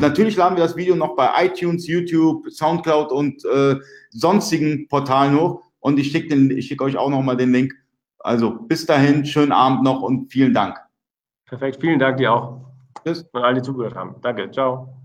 natürlich laden wir das Video noch bei iTunes, YouTube, Soundcloud und äh, sonstigen Portalen hoch. Und ich schicke schick euch auch nochmal den Link. Also bis dahin, schönen Abend noch und vielen Dank. Perfekt, vielen Dank dir auch. Tschüss. Und alle, die zugehört haben. Danke, ciao.